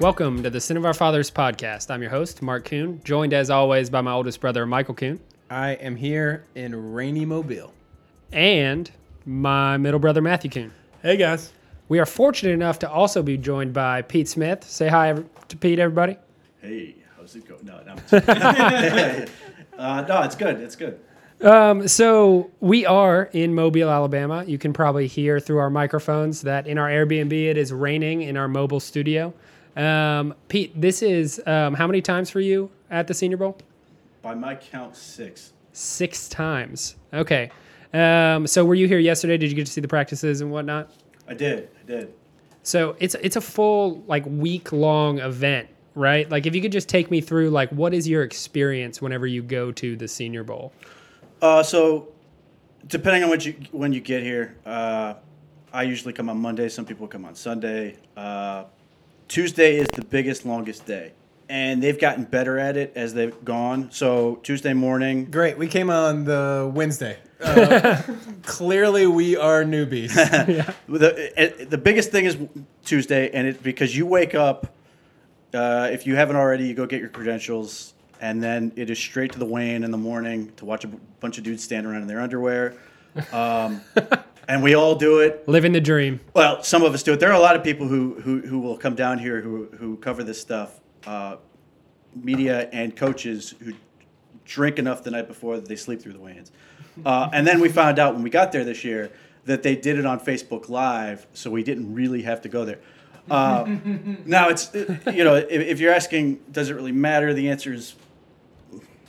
Welcome to the Sin of Our Fathers podcast. I'm your host, Mark Kuhn, joined as always by my oldest brother, Michael Kuhn, I am here in rainy Mobile. and my middle brother, Matthew Kuhn. Hey guys. We are fortunate enough to also be joined by Pete Smith. Say hi to Pete, everybody. Hey, No, no. uh, no, it's good. It's good. Um, so we are in Mobile, Alabama. You can probably hear through our microphones that in our Airbnb it is raining in our mobile studio. Um, Pete, this is um, how many times for you at the Senior Bowl? By my count, six. Six times. Okay. Um, so were you here yesterday? Did you get to see the practices and whatnot? I did. I did. So it's it's a full like week long event, right? Like if you could just take me through like what is your experience whenever you go to the Senior Bowl? Uh, so, depending on when you when you get here, uh, I usually come on Monday. Some people come on Sunday. Uh, Tuesday is the biggest, longest day, and they've gotten better at it as they've gone. So Tuesday morning, Great. We came on the Wednesday. Uh, clearly, we are newbies. the eh, the biggest thing is Tuesday, and it's because you wake up. Uh, if you haven't already, you go get your credentials, and then it is straight to the Wayne in the morning to watch a b- bunch of dudes stand around in their underwear. Um, and we all do it. Living the dream. Well, some of us do it. There are a lot of people who who, who will come down here who who cover this stuff, uh, media and coaches who drink enough the night before that they sleep through the weigh-ins. Uh, and then we found out when we got there this year that they did it on Facebook Live, so we didn't really have to go there. Uh, now it's you know if, if you're asking does it really matter, the answer is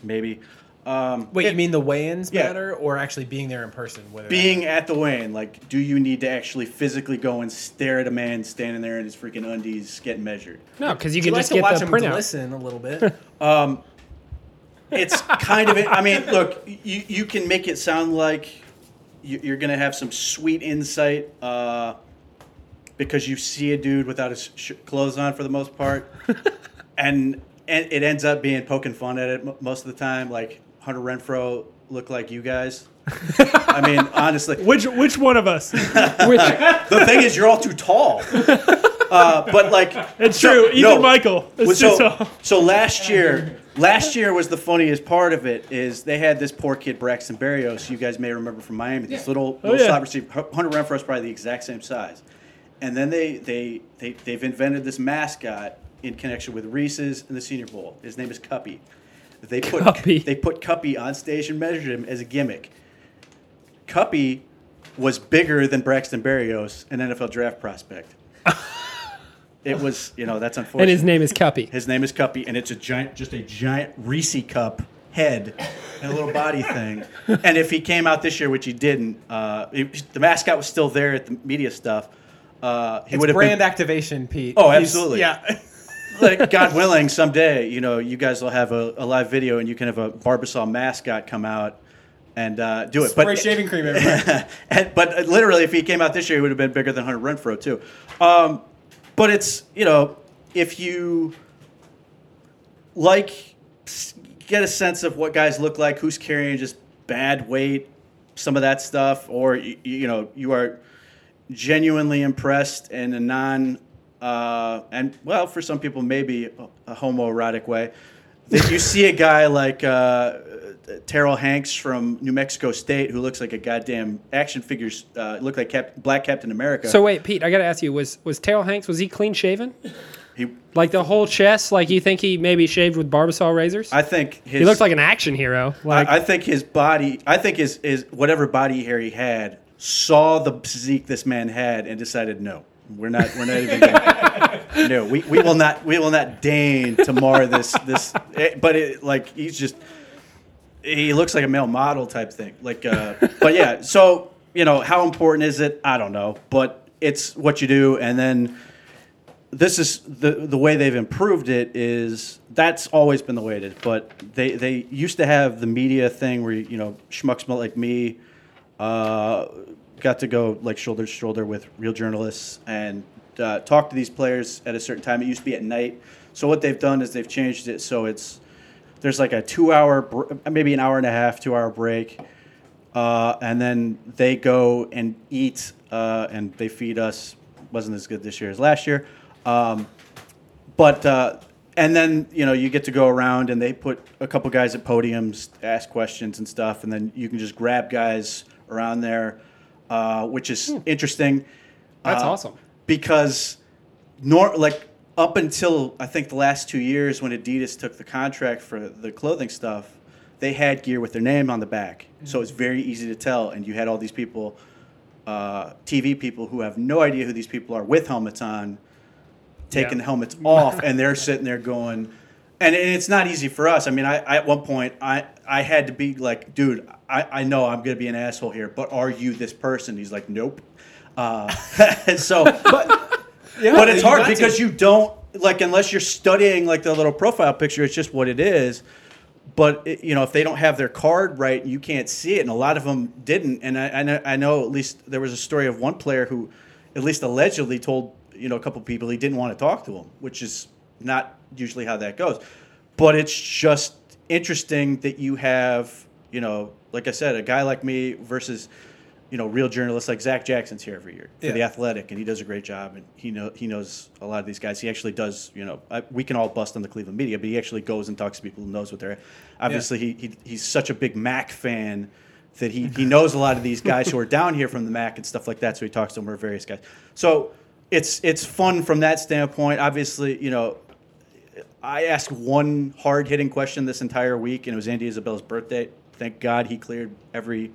maybe. Um, Wait, you mean the weigh-ins Yeah. matter, or actually being there in person? Whether being at the weigh-in, like, do you need to actually physically go and stare at a man standing there in his freaking undies getting measured? No, because you you can like just to get watch the them to printout. listen a little bit. It's kind of. I mean, look, you you can make it sound like you- you're gonna have some sweet insight uh, because you see a dude without his sh- clothes on for the most part, and and it ends up being poking fun at it mo- most of the time. Like Hunter Renfrow look like you guys. I mean, honestly, Which which one of us? Which, the thing is, you're all too tall. Uh, but like, It's so- true. Even no. Michael. Well, It's just so, all- so last year, last year was the funniest part of it. Is they had this poor kid Braxton Berrios, you guys may remember from Miami, this little, little yeah. slot receiver. Hunter Renfrow is probably the exact same size, and then they they they they've invented this mascot in connection with Reese's and the Senior Bowl. His name is Cuppy. They put Cuppy. they put Cuppy on stage and measured him as a gimmick. Cuppy was bigger than Braxton Berrios, an NFL draft prospect. it was, you know, that's unfortunate. and his name is Cuppy. His name is Cuppy, and it's a giant, just a giant Reese cup head and a little body thing. And if he came out this year, which he didn't, uh, it- the mascot was still there at the media stuff. Uh, he it's would have brand been. activation, Pete. Oh, He's- absolutely. Yeah. like, God willing, someday, you know, you guys will have a, a live video, and you can have a Barbasol mascot come out and uh, do it. Spray shaving cream and, but uh, literally, if he came out this year, he would have been bigger than Hunter Renfrow too. Um, but it's you know, if you like get a sense of what guys look like, who's carrying just bad weight, some of that stuff, or you, you know, you are genuinely impressed in a non uh, and well, for some people, maybe a, homoerotic way. That you see a guy like uh, Terrill Hanks from New Mexico State, who looks like a goddamn action figure uh, look like Cap- Black Captain America. So wait, Pete, I got to ask you: was was Terrill Hanks was he clean shaven? he, Like the whole chest? Like you think he maybe shaved with Barbasol razors? I think his, he looked like an action hero. Like I, I think his body, I think his, his whatever body hair he had, saw the physique this man had and decided, no, we're not, we're not even. Gonna, no, we, we will not, we will not deign to mar this this. eh, But it, like he's just, he looks like a male model type thing. Like, uh, but yeah. So you know, how important is it? I don't know, but it's what you do, and then this is the the way they've improved it is that's always been the way it is. But they they used to have the media thing where you know schmucks like me uh, got to go like shoulder to shoulder with real journalists and uh, talk to these players at a certain time. It used to be at night. So what they've done is they've changed it so it's there's like a two hour, maybe an hour and a half, two hour break, uh, and then they go and eat uh, and they feed us. wasn't as good this year as last year, um, but uh, and then you know you get to go around and they put a couple guys at podiums, ask questions and stuff, and then you can just grab guys around there, uh, which is interesting That's Uh, awesome. because nor like up until I think the last two years when Adidas took the contract for the clothing stuff, they had gear with their name on the back, so it's very easy to tell. And you had all these people, uh, TV people who have no idea who these people are with helmets on, taking Yeah. the helmets off, and they're sitting there going. And, and it's not easy for us. I mean, I, I at one point I I had to be like, dude, I, I know I'm gonna be an asshole here, but are you this person? He's like, nope. Uh, and so, Yeah, but it's hard got to. because you don't like unless you're studying like the little profile picture. It's just what it is. But it, you know, if they don't have their card right, you can't see it, and a lot of them didn't. And I, I know, I know at least there was a story of one player who, at least allegedly, told you know a couple people he didn't want to talk to him, which is not usually how that goes. But it's just interesting that you have you know, like I said, a guy like me versus you know, real journalists like Zac Jackson's here every year for the Athletic, and he does a great job. And he know he knows a lot of these guys. He actually does. You know, I, we can all bust on the Cleveland media, but he actually goes and talks to people who knows what they're. Obviously, he, he he's such a big MAC fan that he he knows a lot of these guys who are down here from the MAC and stuff like that. So he talks to them or various guys. So it's it's fun from that standpoint. Obviously, you know, I asked one hard hitting question this entire week, and it was Andy Isabella's birthday. Thank God he cleared every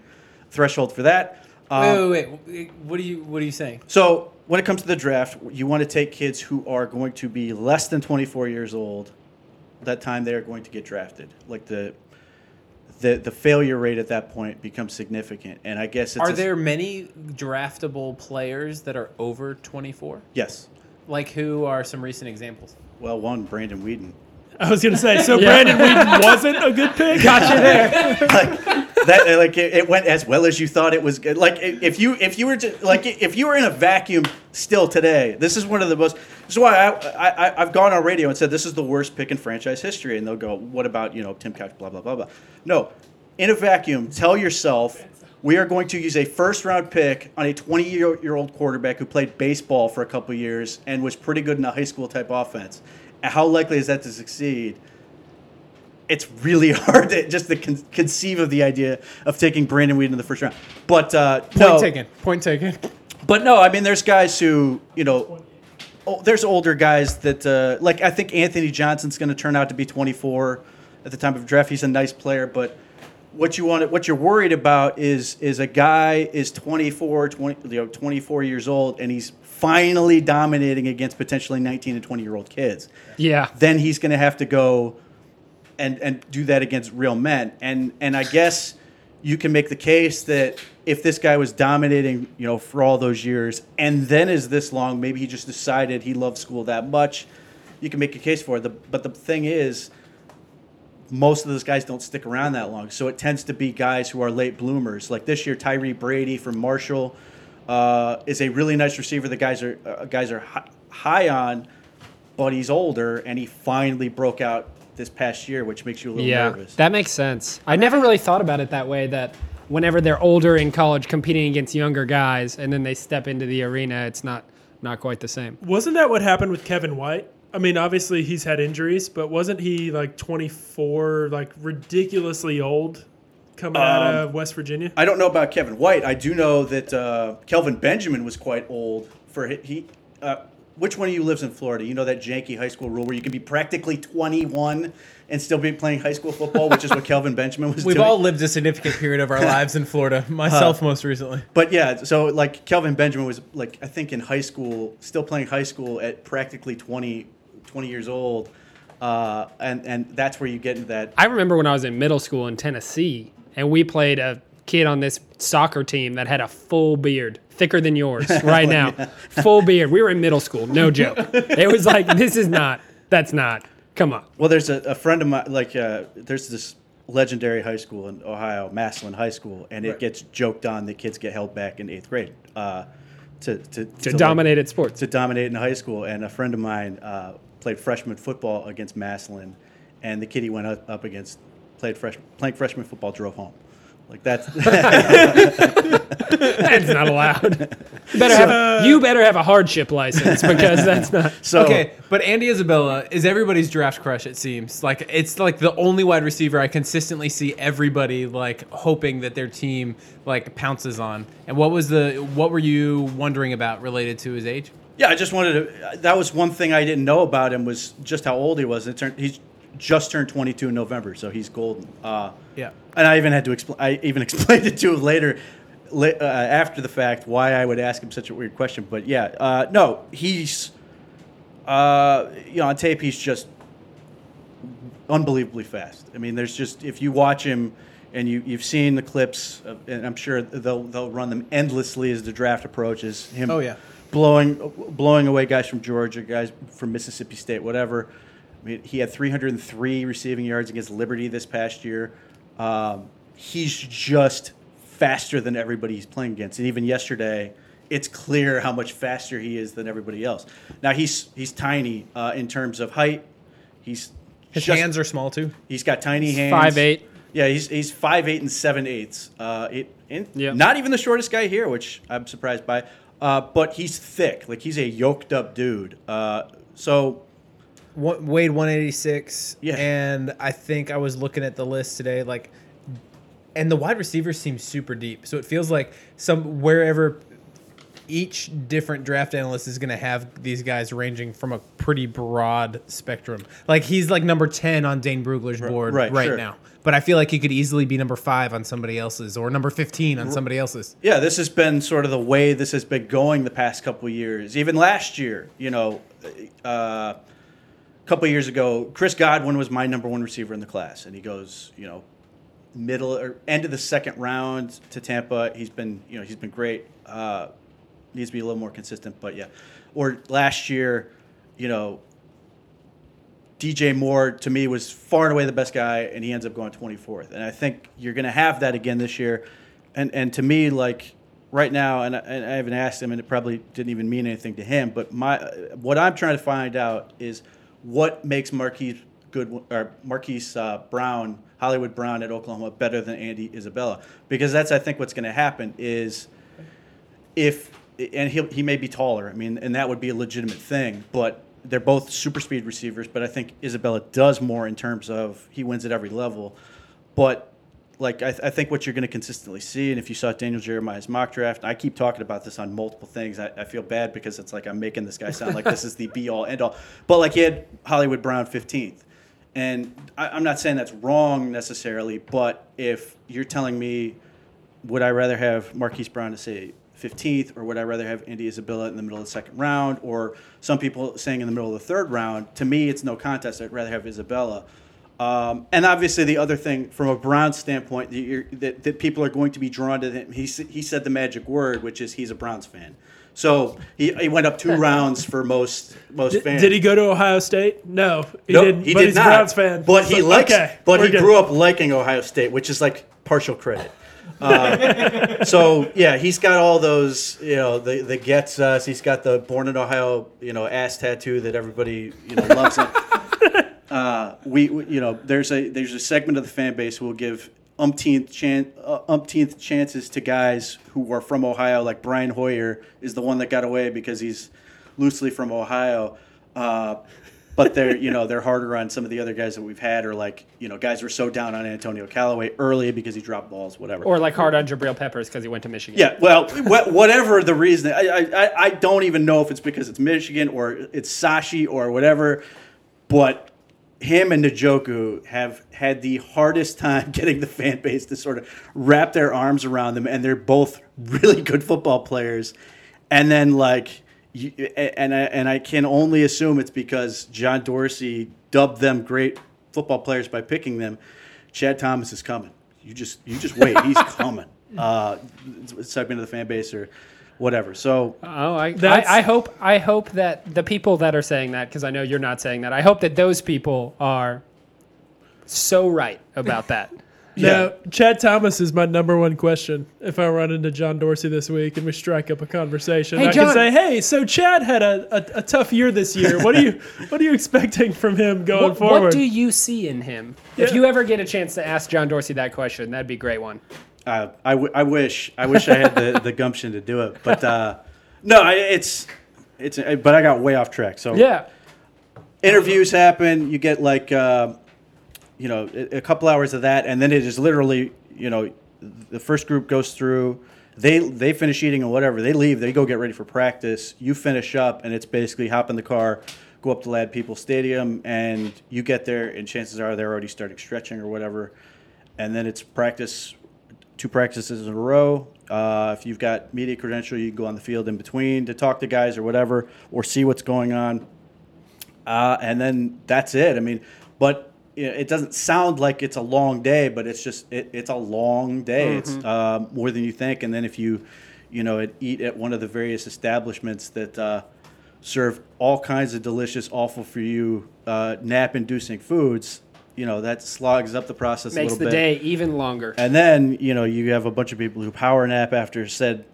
threshold for that. Um, Wait, wait, wait. What are you? What are you saying? so when it comes to the draft, you want to take kids who are going to be less than 24 years old. That time they are going to get drafted. Like the the the failure rate at that point becomes significant. And I guess it's Are a- there many draftable players that are over 24? yes. Like who are some recent examples? Well, one Brandon Weeden. I was gonna say, so Yeah. Brandon Weeden wasn't a good pick. Got you there. like that like it, it went as well as you thought it was good like if you if you were to like if you were in a vacuum still today this is one of the most this is why I, I I- i've gone on radio and said this is the worst pick in franchise history and they'll go what about you know tim couch blah blah blah blah no in a vacuum tell yourself we are going to use a first round pick on a 20 year, old quarterback who played baseball for a couple years and was pretty good in a high school type offense how likely is that to succeed it's really hard to just to con- conceive of the idea of taking Brandon Weeden in the first round. But uh, Point no, taken. Point taken. but no, I mean, there's guys who you know, oh, there's older guys that uh, like I think Anthony Johnson's going to turn out to be 24 at the time of draft. He's a nice player, but what you want, what you're worried about is is a guy is 24, 20, you know, 24 years old, and he's finally dominating against potentially 19 and 20 year old kids Yeah. then he's going to have to go and and do that against real men. And and I guess you can make the case that if this guy was dominating, you know, for all those years, and then is this long, maybe he just decided he loved school that much. You can make a case for it. The, but the thing is, most of those guys don't stick around that long. So it tends to be guys who are late bloomers. Like this year, Tyree Brady from Marshall uh, is a really nice receiver. The guys are uh, guys are hi- high on, but he's older, and he finally broke out this past year, which makes you a little Yeah, nervous. that makes sense. I never really thought about it that way. That whenever they're older in college, competing against younger guys, and then they step into the arena, it's not not quite the same. Wasn't that what happened with Kevin White? I mean, obviously he's had injuries, but wasn't he like 24, like ridiculously old, coming out Um, of West Virginia? I don't know about Kevin White. I do know that uh, Kelvin Benjamin was quite old for hi- he. Uh, which one of you lives in Florida? You know that janky high school rule where you can be practically 21 and still be playing high school football, which is what Kelvin Benjamin was doing. We've doing. all lived a significant period of our lives in Florida. Myself, most recently. But yeah, so like Kelvin Benjamin was like I think in high school, still playing high school at practically 20, 20 years old, uh, and and that's where you get into that. I remember when I was in middle school in Tennessee, and we played a kid on this soccer team that had a full beard, thicker than yours right now. Full beard. We were in middle school, no joke. It was like, this is not, that's not. Come on. Well, there's a, a friend of mine, like uh, there's this legendary high school in Ohio, Massillon High School, and it Right. gets joked on that kids get held back in eighth grade. Uh, to to, To like, dominate at sports. to dominate in high school. And a friend of mine uh, played freshman football against Massillon, and the kid he went up, up against played fresh, playing freshman football, drove home. Like that's That's not allowed. You better have you better have a hardship license because that's not. so. Okay, but Andy Isabella is everybody's draft crush. It seems like it's like the only wide receiver I consistently see everybody like hoping that their team like pounces on. And what was the what were you wondering about related to his age? Yeah, I just wanted to. That was one thing I didn't know about him was just how old he was. It turned he's just turned 22 in November, so he's golden. Uh, Yeah. and I even had to explain. I even explained it to him later, uh, after the fact, why I would ask him such a weird question. But yeah, uh, no, he's, uh, you know, on tape he's just unbelievably fast. I mean, there's just if you watch him. And you, you've seen the clips, of, and I'm sure they'll, they'll run them endlessly as the draft approaches. Him Oh, yeah. Blowing blowing away guys from Georgia, guys from Mississippi State, whatever. I mean, he had 303 receiving yards against Liberty this past year. Um, he's just faster than everybody he's playing against, and even yesterday, it's clear how much faster he is than everybody else. Now he's he's tiny uh, in terms of height. He's His just- hands are small too. He's got tiny hands. Five eight. Yeah, he's he's five eight and seven eighths. Uh, it, Yeah. not even the shortest guy here, which I'm surprised by. Uh, but he's thick, like he's a yoked up dude. Uh, so One, weighed 186. Yeah. And I think I was looking at the list today, like, and the wide receivers seem super deep. So it feels like some wherever each different draft analyst is going to have these guys ranging from a pretty broad spectrum. Like he's like number 10 on Dane Brugler's board right, right, sure. now. But I feel like he could easily be number five on somebody else's or number 15 on somebody else's. yeah, this has been sort of the way this has been going the past couple of years. Even last year, you know, uh, a couple years ago, Chris Godwin was my number one receiver in the class, and he goes, you know, middle or end of the second round to Tampa. He's been, you know, he's been great. Uh, needs to be a little more consistent, but yeah. Or last year, you know, DJ Moore to me was far and away the best guy, and he ends up going 24th. And I think you're going to have that again this year. And and to me, like right now, and I, and I haven't asked him, and it probably didn't even mean anything to him. But my what I'm trying to find out is what makes Marquise good or Marquise uh, Brown, Hollywood Brown at Oklahoma better than Andy Isabella, because that's I think what's going to happen is if and he he may be taller. I mean, and that would be a legitimate thing. But they're both super speed receivers. But I think Isabella does more in terms of he wins at every level. But like I, th- I think what you're going to consistently see, and if you saw Daniel Jeremiah's mock draft, I keep talking about this on multiple things. I, I feel bad because it's like I'm making this guy sound like this is the be all end all. But like he had Hollywood Brown 15th. And I, I'm not saying that's wrong necessarily, but if you're telling me would I rather have Marquise Brown to say 15th, or would I rather have Andy Isabella in the middle of the second round, or some people saying in the middle of the third round? To me, it's no contest. I'd rather have Isabella. Um, and obviously, the other thing from a Brown standpoint, that, you're, that, that people are going to be drawn to him. He, he said the magic word, which is he's a Browns fan. So he, he went up two rounds for most most Did, fans. did he go to Ohio State? No, he Nope, didn't. he but did he's not. a Browns fan. But he So- likes. Okay, but he good. grew up liking Ohio State, which is like partial credit. Uh, so yeah, he's got all those. You know, the the gets us. He's got the born in Ohio. You know, ass tattoo that everybody you know loves. Him. Uh, we, we- you know, there's a there's a segment of the fan base who will give umpteenth chan- uh, umpteenth chances to guys who are from Ohio, like Brian Hoyer is the one that got away because he's loosely from Ohio. Uh, but they're you know they're harder on some of the other guys that we've had, or like you know guys were so down on Antonio Callaway early because he dropped balls, whatever. Or like hard on Jabril Peppers because he went to Michigan. Yeah, well, whatever the reason, I, I, I- I don't even know if it's because it's Michigan or it's Sashi or whatever, but him and Njoku have had the hardest time getting the fan base to sort of wrap their arms around them, and they're both really good football players. And then, like, you, and I, and I can only assume it's because John Dorsey dubbed them great football players by picking them. Chad Thomas is coming. You just you just wait. He's coming. Uh, segment of the fan base or whatever. So Oh, I, I, I hope I hope that the people that are saying that because I know you're not saying that. I hope that those people are so right about that. No, Chad Thomas is my number one question. If I run into John Dorsey this week and we strike up a conversation, Hey, I John. can say, "Hey, so Chad had a, a, a tough year this year. What are you What are you expecting from him going What, forward?" what do you see in him? If Yeah. you ever get a chance to ask John Dorsey that question, that'd be a great one. Uh, I, w- I wish I wish I had the, the gumption to do it, but uh, no, I, it's it's. But I got way off track. So Yeah. interviews happen. You get like uh, you know a, couple hours of that, and then it is literally you know the first group goes through. They they finish eating or whatever. They leave. They go get ready for practice. You finish up, and it's basically hop in the car, go up to Ladd-Peebles Stadium, and you get there, and chances are they're already starting stretching or whatever, and then it's practice, two practices in a row. Uh, if you've got media credential, you can go on the field in between to talk to guys or whatever, or see what's going on uh, and then that's it. I mean, but you know, it doesn't sound like it's a long day, but it's just it, it's a long day. It's uh, more than you think. And then if you, you know, eat at one of the various establishments that uh, serve all kinds of delicious, awful for you uh, nap-inducing foods, you know, that slogs up the process a Makes the bit. day even longer. And then you know you have a bunch of people who power nap after said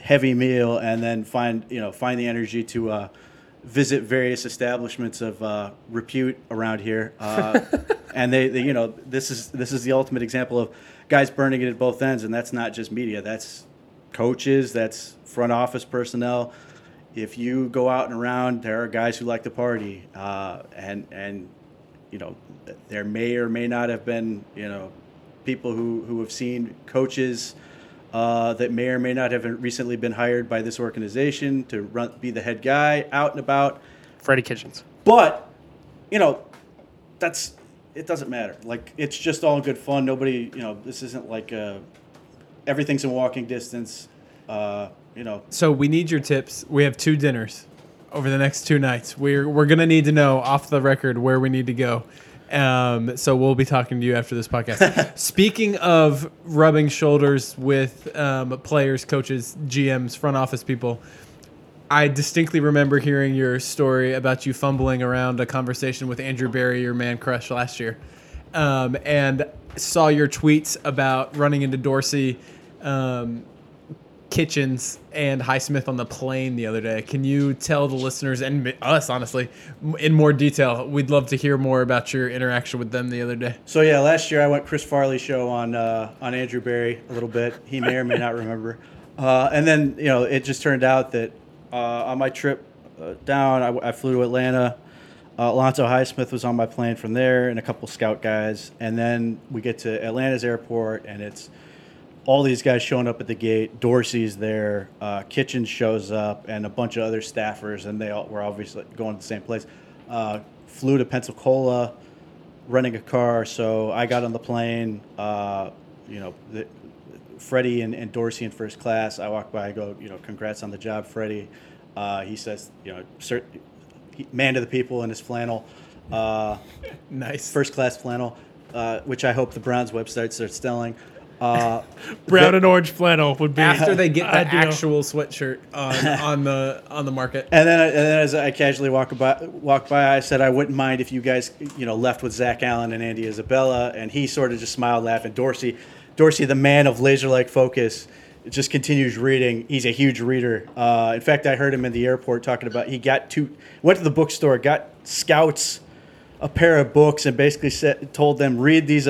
heavy meal, and then find you know find the energy to uh, visit various establishments of uh, repute around here. Uh, and they, they you know this is this is the ultimate example of guys burning it at both ends, and that's not just media. That's coaches. That's front office personnel. If you go out and around, there are guys who like to party, uh, and and you know, there may or may not have been, you know, people who, who have seen coaches uh, that may or may not have recently been hired by this organization to run, be the head guy out and about. Freddie Kitchens. But, you know, that's it doesn't matter. Like it's just all good fun. Nobody, you know, this isn't like uh, everything's in walking distance. Uh, you know, So we need your tips. We have two dinners over the next two nights. We're we're gonna need to know off the record where we need to go. Um, so we'll be talking to you after this podcast. Speaking of rubbing shoulders with um, players, coaches, GMs, front office people, I distinctly remember hearing your story about you fumbling around a conversation with Andrew Berry, your man crush, last year, um, and saw your tweets about running into Dorsey. Um, Kitchens and Highsmith on the plane the other day. Can you tell the listeners and us, honestly, in more detail? We'd love to hear more about your interaction with them the other day. So yeah, last year I went Chris Farley show on uh, on Andrew Berry a little bit. He may or may not remember. Uh, and then you know it just turned out that uh, on my trip uh, down, I, I flew to Atlanta. Uh, Alonzo Highsmith was on my plane from there, and a couple scout guys. And then we get to Atlanta's airport, and it's all these guys showing up at the gate. Dorsey's there, uh, Kitchen shows up, and a bunch of other staffers, and they all were obviously going to the same place. Uh, flew to Pensacola, renting a car. So I got on the plane. Uh, you know, the, Freddie and, and Dorsey in first class. I walk by, I go, you know, congrats on the job, Freddie. Uh, he says, you know, cert, man to the people in his flannel. Uh, Nice. first class flannel, uh, which I hope the Browns website starts selling. Uh, Brown and orange flannel would be After they get the ideal. actual sweatshirt on, on the on the market. and then, and then as I casually walk by, walk by, I said I wouldn't mind if you guys, you know, left with Zach Allen and Andy Isabella, and he sort of just smiled, laughing. Dorsey, Dorsey, the man of laser-like focus, just continues reading. He's a huge reader. Uh, in fact, I heard him in the airport talking about he got two, went to the bookstore, got scouts a pair of books, and basically said, told them read these,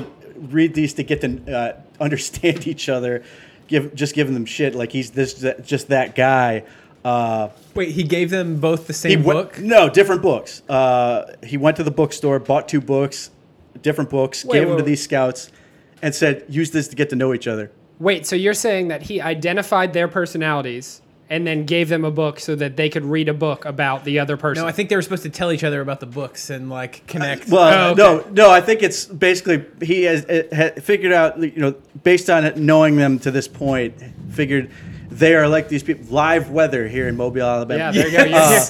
read these to get to uh, understand each other. Give just giving them shit like he's this just that guy. Uh, Wait, he gave them both the same went- book? No, different books. Uh, he went to the bookstore, bought two books, different books, Wait, gave them to these scouts, and said, "Use this to get to know each other." Wait, so you're saying that he identified their personalities and then gave them a book so that they could read a book about the other person? No, I think they were supposed to tell each other about the books and like connect. Well, Oh, okay. no, no. I think it's basically he has, uh, ha figured out, you know, based on it, knowing them to this point, figured they are like these people. Live weather here in Mobile, Alabama. Yeah, there you go. Uh,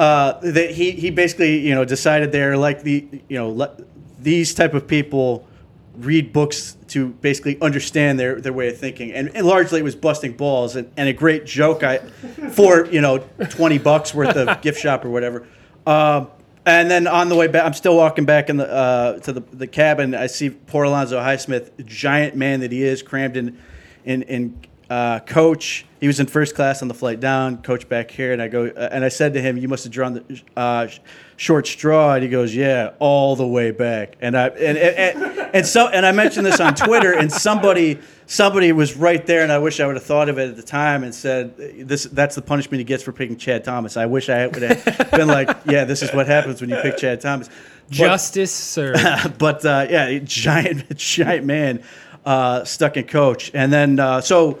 uh, that he he basically you know decided they're like the you know le- these type of people read books to basically understand their, their way of thinking and, and largely it was busting balls and, and a great joke I for you know 20 bucks worth of gift shop or whatever um, And then on the way back, I'm still walking back in the uh, to the, the cabin. I see poor Alonzo Highsmith, giant man that he is, crammed in in, in uh, coach. He was in first class on the flight down. Coach back here, and I go uh, and I said to him, "You must have drawn the uh, sh- short straw." And he goes, "Yeah, all the way back." And I and and, and, and so and I mentioned this on Twitter, and somebody somebody was right there, and I wish I would have thought of it at the time and said, "This that's the punishment he gets for picking Chad Thomas." I wish I would have been like, "Yeah, this is what happens when you pick Chad Thomas." But- Justice served. but uh, yeah, giant, giant man uh, stuck in coach, and then uh, so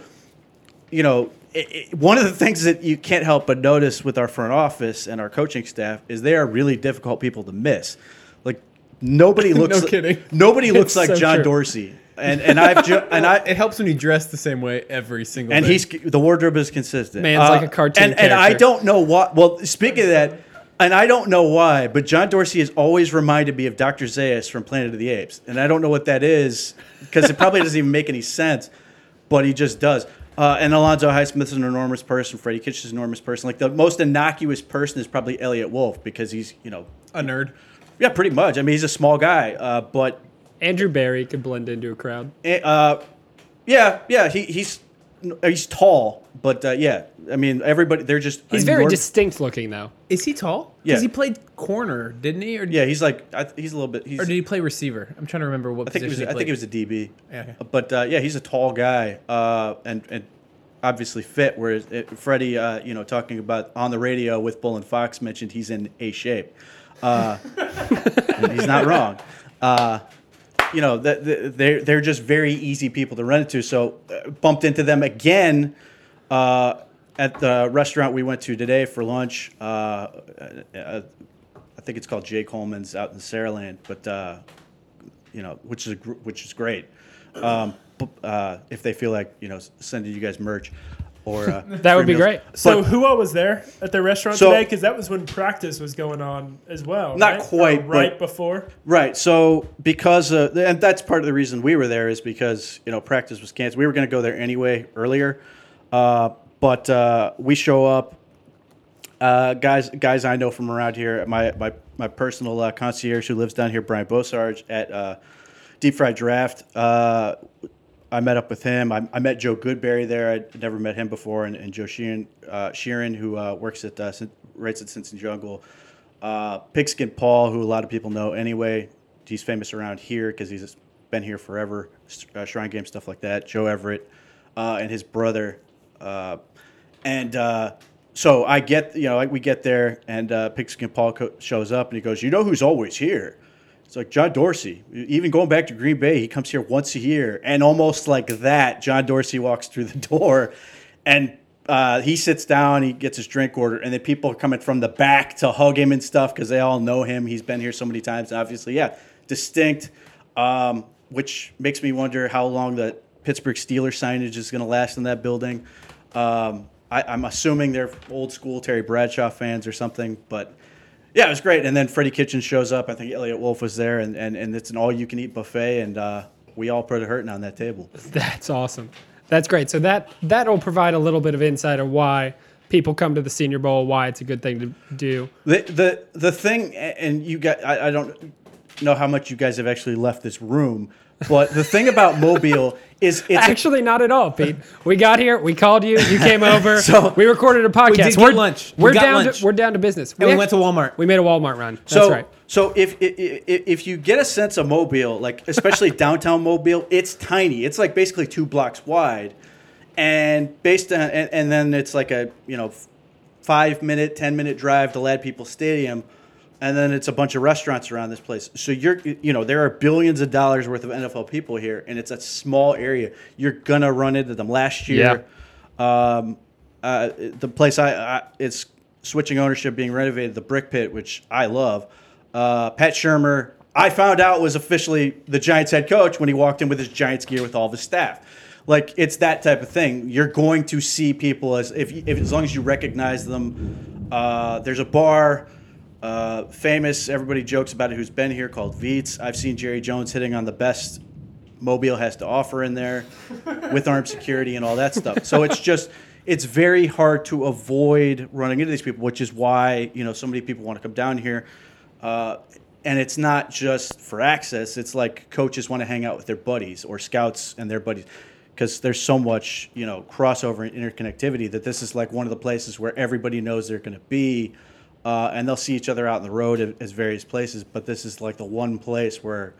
you know. It, it, one of the things that you can't help but notice with our front office and our coaching staff is they are really difficult people to miss. Like nobody looks, No kidding. nobody looks It's like so John true. Dorsey, and and I've ju- and I It helps when you dress the same way every single and day. he's the wardrobe is consistent. Uh, Man's like a cartoon and, and I don't know what. Well, speaking of that, and I don't know why, but John Dorsey has always reminded me of Dr. Zaius from Planet of the Apes, and I don't know what that is because it probably doesn't even make any sense, but he just does. Uh, and Alonzo Highsmith is an enormous person. Freddie Kitch is an enormous person. Like the most innocuous person is probably Eliot Wolf because he's you know a nerd. yeah pretty much. I mean he's a small guy, uh, but Andrew Berry could blend into a crowd. Eh, Uh, yeah, yeah, he, he's he's tall, but uh, yeah, I mean everybody they're just He's very enorm- distinct looking though. Is he tall? Yeah. Because he played corner, didn't he? Or, yeah, he's like I, th- he's a little bit. He's, or did he play receiver? I'm trying to remember what I think it was position I think it was a DB, Yeah, okay. but uh, yeah, he's a tall guy uh, and and obviously fit. Whereas it, Freddie, uh, you know, talking about on the radio with Bull and Fox mentioned he's in a shape. Uh, and he's not wrong. Uh, you know, that that- they're they're just very easy people to run into. So uh, bumped into them again uh, at the restaurant we went to today for lunch. Uh, uh, I think it's called Jay Coleman's out in Saraland, but uh, you know, which is a, gr- which is great. Um, b- uh, if they feel like you know sending you guys merch or uh, That would be meals. great. So But- who all was there at the restaurant So- today? Because that was when practice was going on as well. Not right? quite, Or right but- before. Right. So because uh, and that's part of the reason we were there is because you know practice was canceled. We were going to go there anyway earlier, uh, but uh, we show up. Uh, guys, guys, I know from around here. My my my personal uh, concierge who lives down here, Brian Bosarge at uh, Deep Fried Draft. Uh, I met up with him. I, I met Joe Goodberry there. I'd never met him before, and, and Joe Sheeran, uh, Sheeran who uh, works at uh, writes at Cincinnati Jungle. Uh, Pigskin Paul, who a lot of people know anyway. He's famous around here because he's been here forever. Uh, Shrine Game stuff like that. Joe Everett and his brother, and uh, so I get you know like we get there and uh, Paul co- shows up and he goes, you know who's always here? It's like John Dorsey. Even going back to Green Bay, he comes here once a year, and almost like that, John Dorsey walks through the door, and uh, he sits down. He gets his drink order, and then people are coming from the back to hug him and stuff because they all know him. He's been here so many times. Obviously, yeah, distinct, um, which makes me wonder how long the Pittsburgh Steelers signage is going to last in that building. Um, I, I'm assuming they're old school Terry Bradshaw fans or something, but yeah, it was great. And then Freddie Kitchen shows up. I think Eliot Wolf was there, and, and, and it's an all you can eat buffet, and uh, we all put a hurting on that table. That's awesome. That's great. So that that'll provide a little bit of insight of why people come to the Senior Bowl, why it's a good thing to do. The the the thing, and you got I, I don't know how much you guys have actually left this room, but the thing about Mobile is it's Actually, not at all, Pete. We got here, we called you, you came over, So- we recorded a podcast. did get we're lunch. We We're got down lunch. to we're down to business. And we act- went to Walmart. We made a Walmart run. That's so right. so if, if if you get a sense of Mobile, like especially downtown Mobile, it's tiny. It's like basically two blocks wide, and based on and, and then it's like a you know five minute, ten minute drive to Ladd-Peebles Stadium, and then it's a bunch of restaurants around this place. So you're you know there are billions of dollars worth of NFL people here, and it's a small area. You're gonna run into them. Last year, um, uh, the place I, I it's switching ownership, being renovated, the Brick Pit, which I love. Uh, Pat Shurmur, I found out was officially the Giants head coach when he walked in with his Giants gear with all of his staff. Like it's that type of thing. You're going to see people as if, if as long as you recognize them. Uh, there's a bar, uh, famous. Everybody jokes about it. Who's been here called Veets. I've seen Jerry Jones hitting on the best Mobile has to offer in there with armed security and all that stuff. So it's just it's very hard to avoid running into these people, which is why you know so many people want to come down here. Uh, and it's not just for access. It's like coaches want to hang out with their buddies or scouts and their buddies because there's so much you know crossover and interconnectivity that this is like one of the places where everybody knows they're going to be, uh, and they'll see each other out on the road at, as various places. But this is like the one place where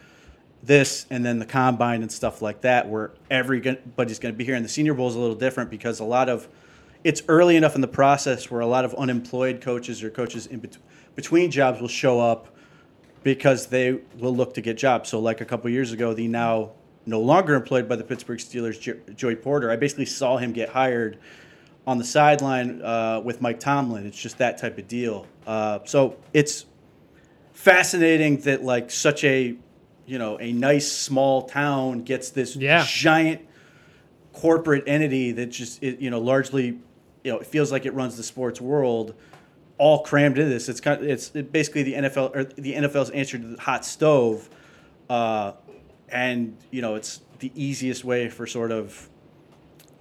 this and then the combine and stuff like that where everybody's going to be here. And the Senior Bowl is a little different because a lot of it's early enough in the process where a lot of unemployed coaches or coaches in bet- between jobs will show up because they will look to get jobs. So, like a couple years ago, the now no longer employed by the Pittsburgh Steelers, Jo- Joey Porter, I basically saw him get hired on the sideline uh, with Mike Tomlin. It's just that type of deal. Uh, so it's fascinating that like such a you know a nice small town gets this Yeah. giant corporate entity that just it, you know largely you know it feels like it runs the sports world all crammed into this it's kind of, it's basically the NFL or the NFL's answer to the hot stove uh, and you know it's the easiest way for sort of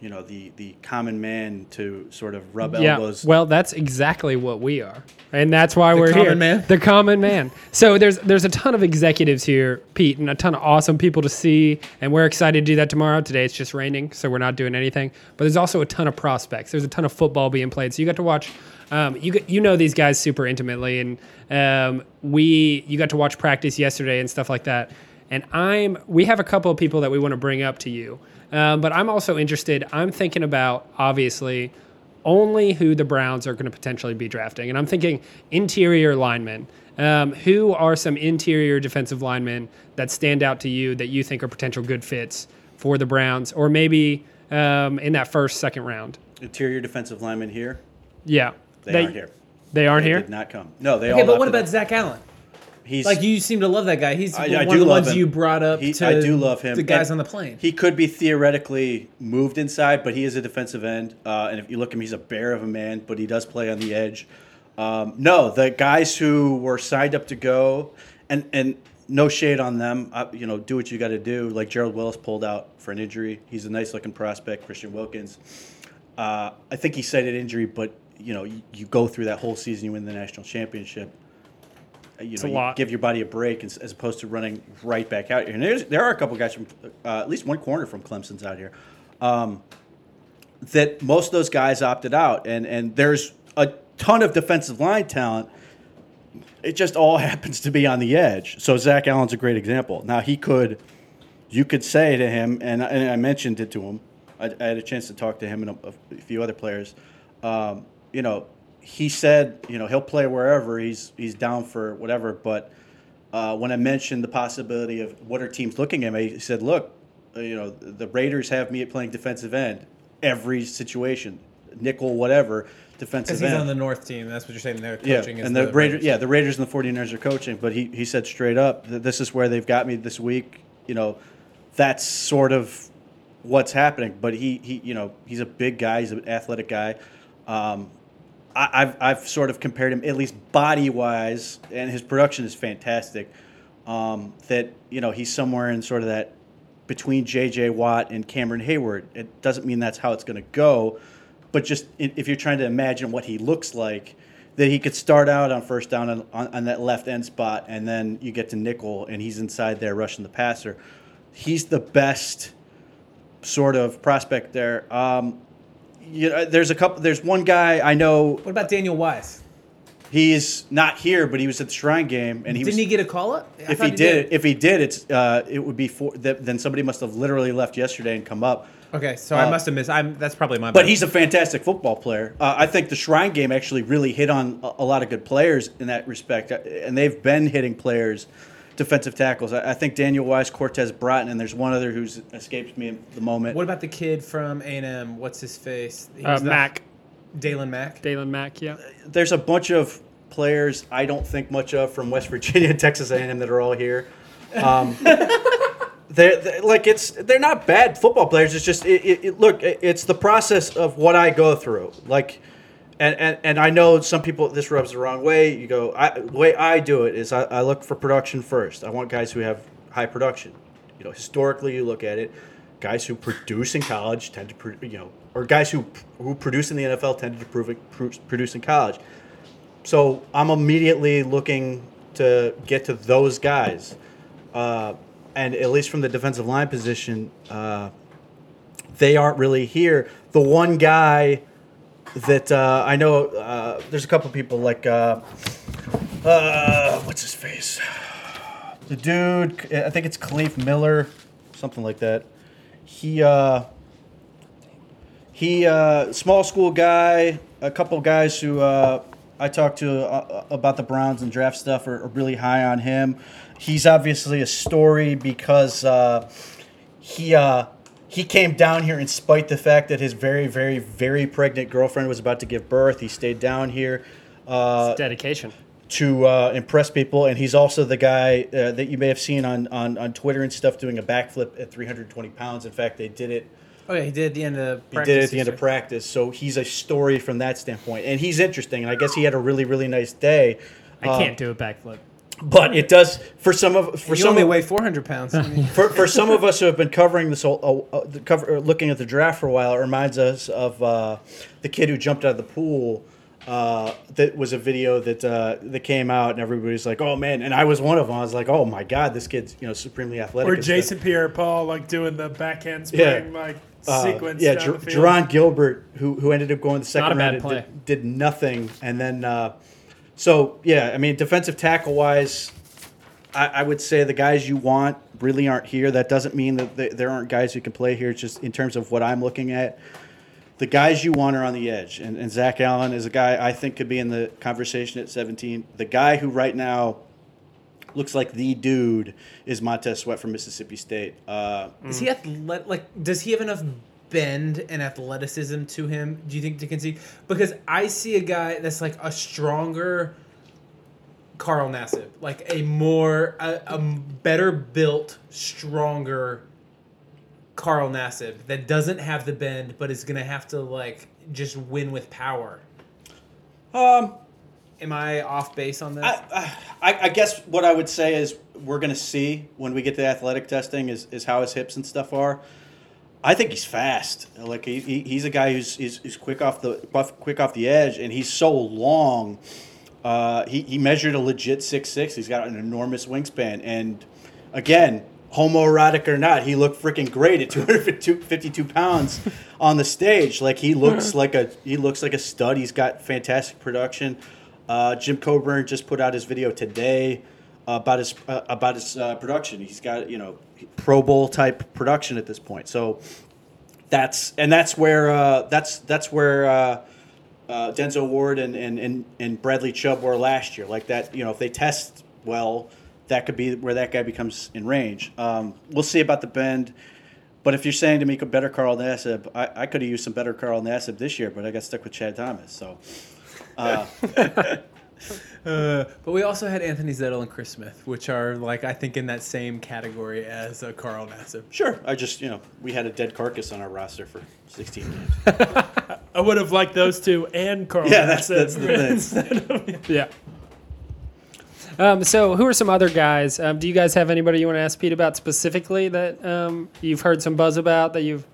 you know the the common man to sort of rub Yeah. elbows Well, that's exactly what we are, and that's why we're The common here. man? The common man. So there's there's a ton of executives here, Pete, and a ton of awesome people to see, and we're excited to do that tomorrow. Today it's just raining, so we're not doing anything. But there's also a ton of prospects. There's a ton of football being played, so you got to watch. Um, you you know these guys super intimately, and um, we you got to watch practice yesterday and stuff like that. And I'm we have a couple of people that we want to bring up to you, um, but I'm also interested. I'm thinking about obviously only who the Browns are going to potentially be drafting. And I'm thinking interior linemen. Um, who are some interior defensive linemen that stand out to you that you think are potential good fits for the Browns, or maybe um, in that first, second round? interior defensive linemen here Yeah, they, aren't here They aren't they here. did not come no they Okay, all but what about out. Zach Allen? He's Like you seem to love that guy. He's I- one I of the ones him. you brought up. He, to I do love him. The guys And on the plane. He could be theoretically moved inside, but he is a defensive end. Uh, and if you look at him, he's a bear of a man, but he does play on the edge. Um, no, the guys who were signed up to go, and and no shade on them. Uh, you know, do what you got to do. Like Gerald Willis pulled out for an injury. He's a nice looking prospect. Christian Wilkins. Uh, I think he cited injury, but you know, you, you go through that whole season, you win the national championship. Uh, You know, you give your body a break as, as opposed to running right back out here. And there's, there are a couple guys from, uh, at least one corner from Clemson's out here, um, that most of those guys opted out. And, and there's a ton of defensive line talent. It just all happens to be on the edge. So Zach Allen's a great example. Now he could, you could say to him, and, I- and I mentioned it to him. I, I had a chance to talk to him and a, a few other players. Um, you know, he said, you know, he'll play wherever. He's he's down for whatever. But uh, when I mentioned the possibility of what are teams looking at me, he said, look, uh, you know, the Raiders have me playing defensive end every situation, nickel, whatever, defensive he's end. on the North team. That's what you're saying. They're Yeah, coaching. is and the, Raiders, yeah, the Raiders and the 49ers are coaching, but he, he said straight up that this is where they've got me this week. You know, that's sort of what's happening. But he, he you know, he's a big guy, he's an athletic guy. Um, I, I've, I've sort of compared him, at least body wise, and his production is fantastic. Um, that, you know, he's somewhere in sort of that between J.J. Watt and Cameron Heyward. It doesn't mean that's how it's going to go, but just if you're trying to imagine what he looks like, that he could start out on first down on, on, on that left end spot, and then you get to nickel, and he's inside there rushing the passer. He's the best sort of prospect there. Um, you know, there's a couple. There's one guy I know. What about Daniel Wise? He's not here, but he was at the Shrine game, and he Didn't was. he get a call up? I if thought he did, if he did, it's uh, it would be for th- then somebody must have literally left yesterday and come up. Okay, so Uh, I must have missed. I'm. That's probably my. But bad. he's a fantastic football player. Uh, I think the Shrine game actually really hit on a, a lot of good players in that respect, Uh, and they've been hitting players, defensive tackles. I, I think Daniel Wise, Cortez Broughton, and there's one other who's escapes me at the moment. What about the kid from A and M? What's his face? He Uh, Mack, Daylon Mack. Daylon Mack. Yeah. there's a bunch of players I don't think much of from West Virginia Texas A&M that are all here. Um, they're, they're- like it's they're not bad football players. It's just it, it, it- look, it- it's the process of what I go through. Like, and, and and I know some people this rubs the wrong way. You go, I, the way I do it is I, I look for production first. I want guys who have high production. You know, historically, you look at it. Guys who produce in college tend to, pro- you know, or guys who who produce in the NFL tend to prove, produce in college. So I'm immediately looking to get to those guys. Uh, and at least from the defensive line position, uh, they aren't really here. The one guy that uh, I know, uh, there's a couple people like, uh, uh, what's his face? The dude, I think it's Khalif Miller, something like that. He, uh, he, uh, small school guy. A couple guys who I talked to about the Browns and draft stuff are, are really high on him. He's obviously a story because he he came down here in spite the fact that his very, very, very pregnant girlfriend was about to give birth. He stayed down here. Uh, Dedication. to uh, impress people, and he's also the guy uh, that you may have seen on, on, on Twitter and stuff doing a backflip at 320 pounds. In fact, they did it. Oh yeah, he did at the end of He did it at the end of practice, so he's a story from that standpoint, and he's interesting. And I guess he had a really, really nice day. I can't do a backflip. But it does for some of for You some only of, weigh 400 pounds. I mean, for, for some of us who have been covering this whole, uh, uh, cover, uh, looking at the draft for a while, it reminds us of uh, the kid who jumped out of the pool. Uh, that was a video that uh, that came out, and everybody's like, "Oh man!" And I was one of them. I was like, "Oh my god, this kid's you know supremely athletic." Or and stuff." Jason Pierre-Paul like doing the backhand Yeah. spring like Uh, sequence yeah, down Ger- the field. Jerron Gilbert, who who ended up going the second Not a round, and play. did, did nothing, and then uh, so yeah, I mean, defensive tackle wise, I, I would say the guys you want really aren't here. That doesn't mean that th- there aren't guys who can play here. It's just in terms of what I'm looking at. The guys you want are on the edge, and, and Zach Allen is a guy I think could be in the conversation at 17. The guy who right now looks like the dude is Montez Sweat from Mississippi State. Uh, is he athletic? Like, does he have enough bend and athleticism to him? Do you think to concede? Because I see a guy that's like a stronger Carl Nassib, like a more a, a better built, stronger Carl Nassib that doesn't have the bend, but is gonna have to like just win with power. um, Am I off base on this? I, I, I guess what I would say is we're going to see when we get to athletic testing is, is how his hips and stuff are. I think he's fast. Like he, he, he's a guy who's, who's, who's quick off the buff, quick off the edge, and he's so long. Uh, he, he measured a legit six six. He's got an enormous wingspan, and again, homoerotic or not, he looked freaking great at 252 pounds on the stage. Like he looks like a he looks like a stud. He's got fantastic production. Uh, Jim Coburn just put out his video today about his uh, about his uh, production. He's got you know Pro Bowl type production at this point. So that's and that's where uh, that's that's where uh, uh, Denzel Ward and, and, and, and Bradley Chubb were last year. Like that, you know, if they test well, that could be where that guy becomes in range. Um, we'll see about the bend. But if you're saying to me, better Carl Nassib, I, I could have used some better Carl Nassib this year, but I got stuck with Chad Thomas. So uh, but we also had Anthony Zettel and Chris Smith, which are like I think in that same category as uh, Carl Nassib. sure, I just you know we had a dead carcass on our roster for 16 games. I would have liked those two and Carl. Yeah, that's Nassib that's the thing. of- Yeah. Um, so, who are some other guys? Um, do you guys have anybody you want to ask Pete about specifically that um, you've heard some buzz about that you've?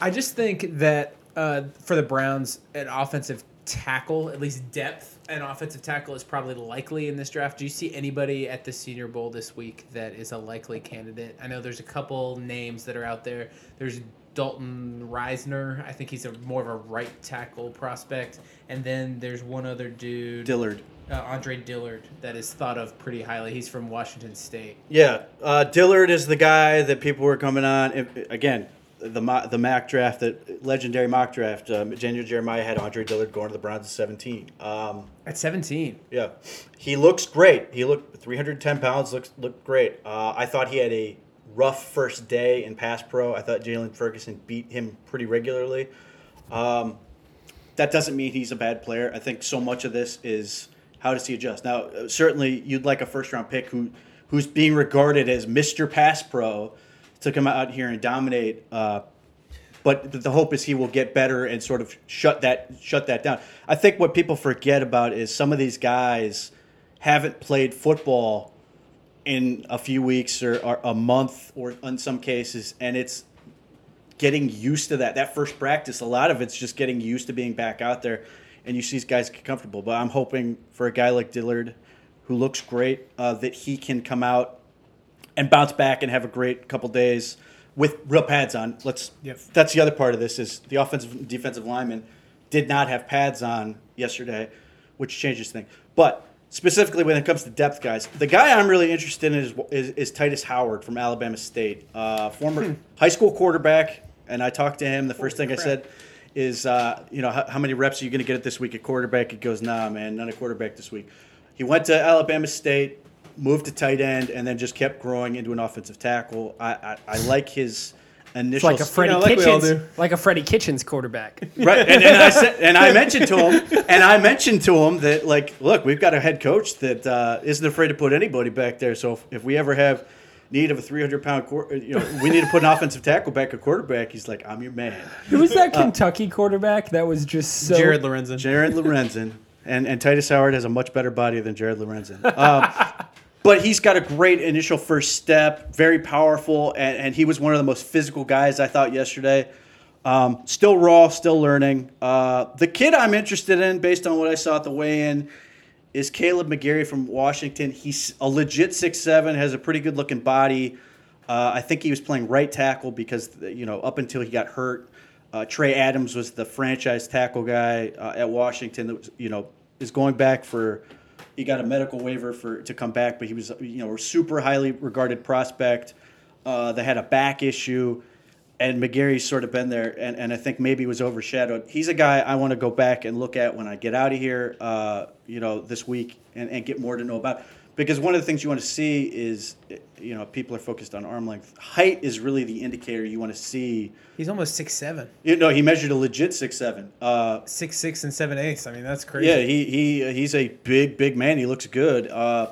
I just think that uh, for the Browns, an offensive tackle, at least depth, an offensive tackle is probably likely in this draft. Do you see anybody at the Senior Bowl this week that is a likely candidate? I know there's a couple names that are out there. There's Dalton Risner. I think he's a more of a right tackle prospect. And then there's one other dude, Dillard. uh, Andre Dillard, that is thought of pretty highly. He's from Washington State. Yeah, uh, Dillard is the guy that people were coming on. If, again, the the mock draft, that legendary mock draft. Um, Daniel Jeremiah had Andre Dillard going to the Browns at 17. Um, At 17. yeah, he looks great. He looked 310 pounds. looks looked great. Uh, I thought he had a rough first day in pass pro. I thought Jaylon Ferguson beat him pretty regularly. Um, that doesn't mean he's a bad player. I think so much of this is how does he adjust. Now, uh, certainly, you'd like a first round pick who who's being regarded as Mr. Pass Pro to come out here and dominate. Uh, but th- the hope is he will get better and sort of shut that shut that down. I think what people forget about is some of these guys haven't played football in a few weeks or, or a month or in some cases, and it's getting used to that. That first practice, a lot of it's just getting used to being back out there, and you see these guys get comfortable. But I'm hoping for a guy like Dillard, who looks great, uh, that he can come out and bounce back and have a great couple days with real pads on. Let's. Yep. That's the other part of this is the offensive and defensive lineman did not have pads on yesterday, which changes things. But specifically when it comes to depth guys, the guy I'm really interested in is is, is Tytus Howard from Alabama State, uh, former high school quarterback. And I talked to him. The first thing I said is, uh, you know, how, how many reps are you going to get it this week at quarterback? He goes, Nah, man, not a quarterback this week. He went to Alabama State, moved to tight end, and then just kept growing into an offensive tackle. I I, I like his It's initial. like a Freddie Yeah, like Kitchens, like a Freddie Kitchens quarterback. right, and, and I said, and I mentioned to him, and I mentioned to him that like, look, we've got a head coach that uh, not afraid to put anybody back there. So if, if we ever have need of a 300 pound, quar- you know, we need to put an offensive tackle back at quarterback. He's like, I'm your man, Who was that Kentucky quarterback that was just so Jared Lorenzen. Jared Lorenzen, and and Tytus Howard has a much better body than Jared Lorenzen. Um, but he's got a great initial first step, very powerful, and, and he was one of the most physical guys I thought yesterday. Um, still raw, still learning. Uh, the kid I'm interested in, based on what I saw at the weigh-in, is Kaleb McGary from Washington. He's a legit six seven, has a pretty good looking body. Uh, I think he was playing right tackle because you know up until he got hurt, uh, Trey Adams was the franchise tackle guy uh, at Washington. That was, you know is going back for. He got a medical waiver for to come back, but he was you know a super highly regarded prospect. Uh, that had a back issue, and McGary's sort of been there, and, and I think maybe was overshadowed. He's a guy I want to go back and look at when I get out of here, uh, you know, this week, and, and get more to know about. Because one of the things you want to see is, you know, people are focused on arm length. Height is really the indicator you want to see. He's almost six seven. You know, he measured a legit six seven. Uh, Six six and seven eighths. I mean, that's crazy. yeah, he, he he's a big big man. He looks good. Uh,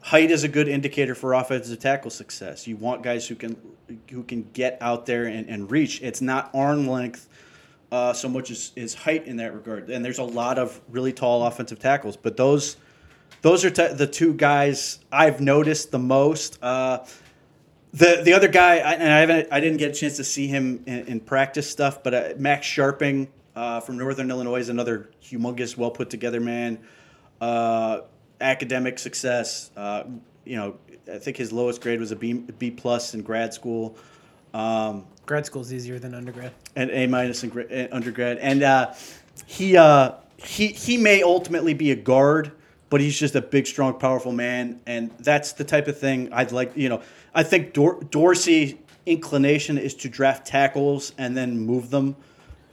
height is a good indicator for offensive tackle success. You want guys who can who can get out there and, and reach. It's not arm length uh, so much as, as height in that regard. And there's a lot of really tall offensive tackles, but those those are t- the two guys I've noticed the most. Uh, the the other guy, I, and I haven't, I didn't get a chance to see him in, in practice stuff, but uh, Max Scharping uh, from Northern Illinois is another humongous, well put together man. Uh, academic success, uh, you know, I think his lowest grade was a B B plus in grad school. Um, Grad is easier than undergrad. and A minus in gra- undergrad, and uh, he uh, he he may ultimately be a guard, but he's just a big, strong, powerful man, and that's the type of thing I'd like. You know, I think Dor- Dorsey inclination is to draft tackles and then move them,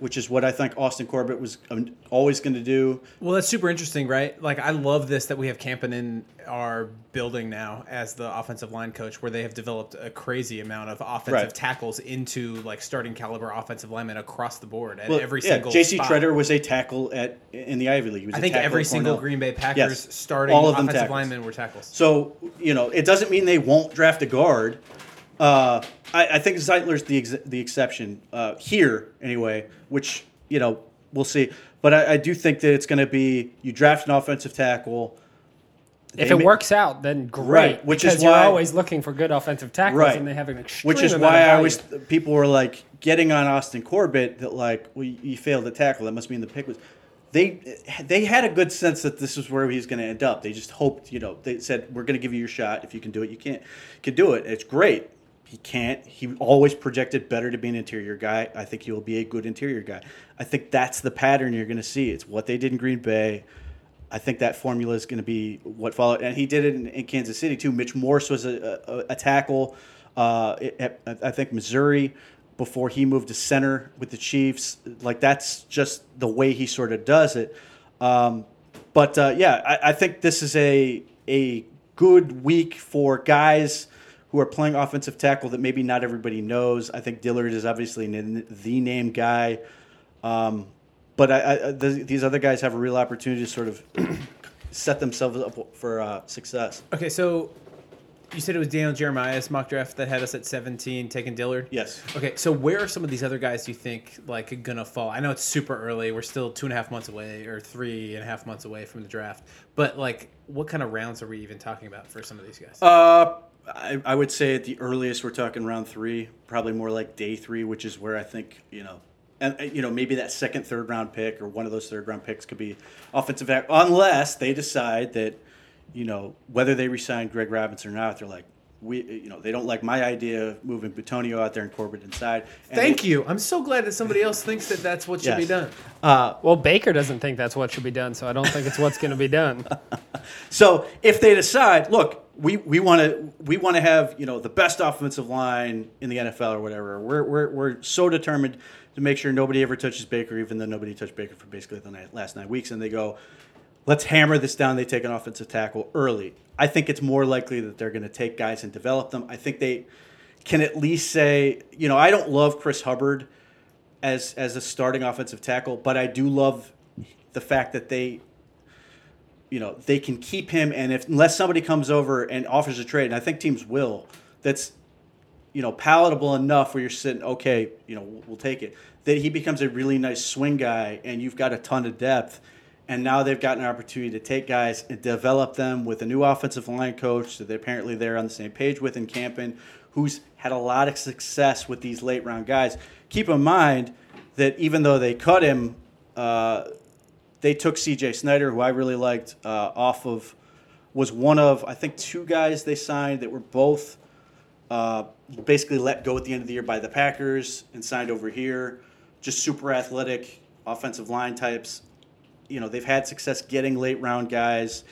which is what I think Austin Corbett was um, always going to do. Well, that's super interesting, right? Like, I love this that we have Campen in our building now as the offensive line coach, where they have developed a crazy amount of offensive Right. tackles into like starting caliber offensive linemen across the board at Well, every yeah, single. J.C. Tretter was a tackle at in the Ivy League. He was I think every single Green Bay Packers Yes. starting All of them offensive tackles. linemen were tackles. So you know, it doesn't mean they won't draft a guard. Uh, I, I think Zeitler's the ex- the exception uh, here anyway, which you know we'll see. But I, I do think that it's going to be you draft an offensive tackle. If it ma- works out, then great. Right, which is because you're always looking for good offensive tackles, Right. and they have an extreme which is why I always people were like getting on Austin Corbett that like well you failed to tackle that must mean the pick was they they had a good sense that this is where he's going to end up. They just hoped you know they said we're going to give you your shot if you can do it. You can't can do it. It's great. He can't. He always projected better to be an interior guy. I think he will be a good interior guy. I think that's the pattern you're going to see. It's what they did in Green Bay. I think that formula is going to be what followed, and he did it in, in Kansas City too. Mitch Morse was a, a, a tackle. Uh, at, at- I think Missouri before he moved to center with the Chiefs. Like that's just the way he sort of does it. Um, but uh, yeah, I, I think this is a a good week for guys who are playing offensive tackle that maybe not everybody knows. I think Dillard is obviously the, the name guy. Um, but I, I, th- these other guys have a real opportunity to sort of set themselves up for uh, success. Okay, so you said it was Daniel Jeremiah's mock draft that had us at 17, taking Dillard. Yes. Okay, so where are some of these other guys you think like gonna fall? I know it's super early. We're still two and a half months away, or three and a half months away from the draft. But like, what kind of rounds are we even talking about for some of these guys? Uh, I, I would say at the earliest we're talking round three, probably more like day three, which is where I think you know, and uh, you know maybe that second, third round pick or one of those third round picks could be offensive unless they decide that you know, whether they resign Greg Robinson or not, they're like, we, you know, they don't like my idea of moving Bitonio out there and Corbett inside. And Thank they- you. I'm so glad that somebody else thinks that that's what should be done. Uh, Well, Baker doesn't think that's what should be done, so I don't think it's what's going to be done. So if they decide, look, we we want to we want to have you know the best offensive line in the NFL or whatever, we're we're we're so determined to make sure nobody ever touches Baker, even though nobody touched Baker for basically the night, last nine weeks, and they go, let's hammer this down. They take an offensive tackle early. I think it's more likely that they're going to take guys and develop them. I think they can at least say, you know, I don't love Chris Hubbard as as a starting offensive tackle, but I do love the fact that they you know they can keep him and if unless somebody comes over and offers a trade and i think teams will that's you know palatable enough where you're sitting okay you know we'll, take it that he becomes a really nice swing guy and you've got a ton of depth and now they've got an opportunity to take guys and develop them with a new offensive line coach that they're apparently they're on the same page with in Campen, who's had a lot of success with these late round guys. Keep in mind that even though they cut him, uh, they took C.J. Snyder, who I really liked, uh, off of was one of I think two guys they signed that were both uh, basically let go at the end of the year by the Packers and signed over here. Just super athletic offensive line types. You know they've had success getting late round guys.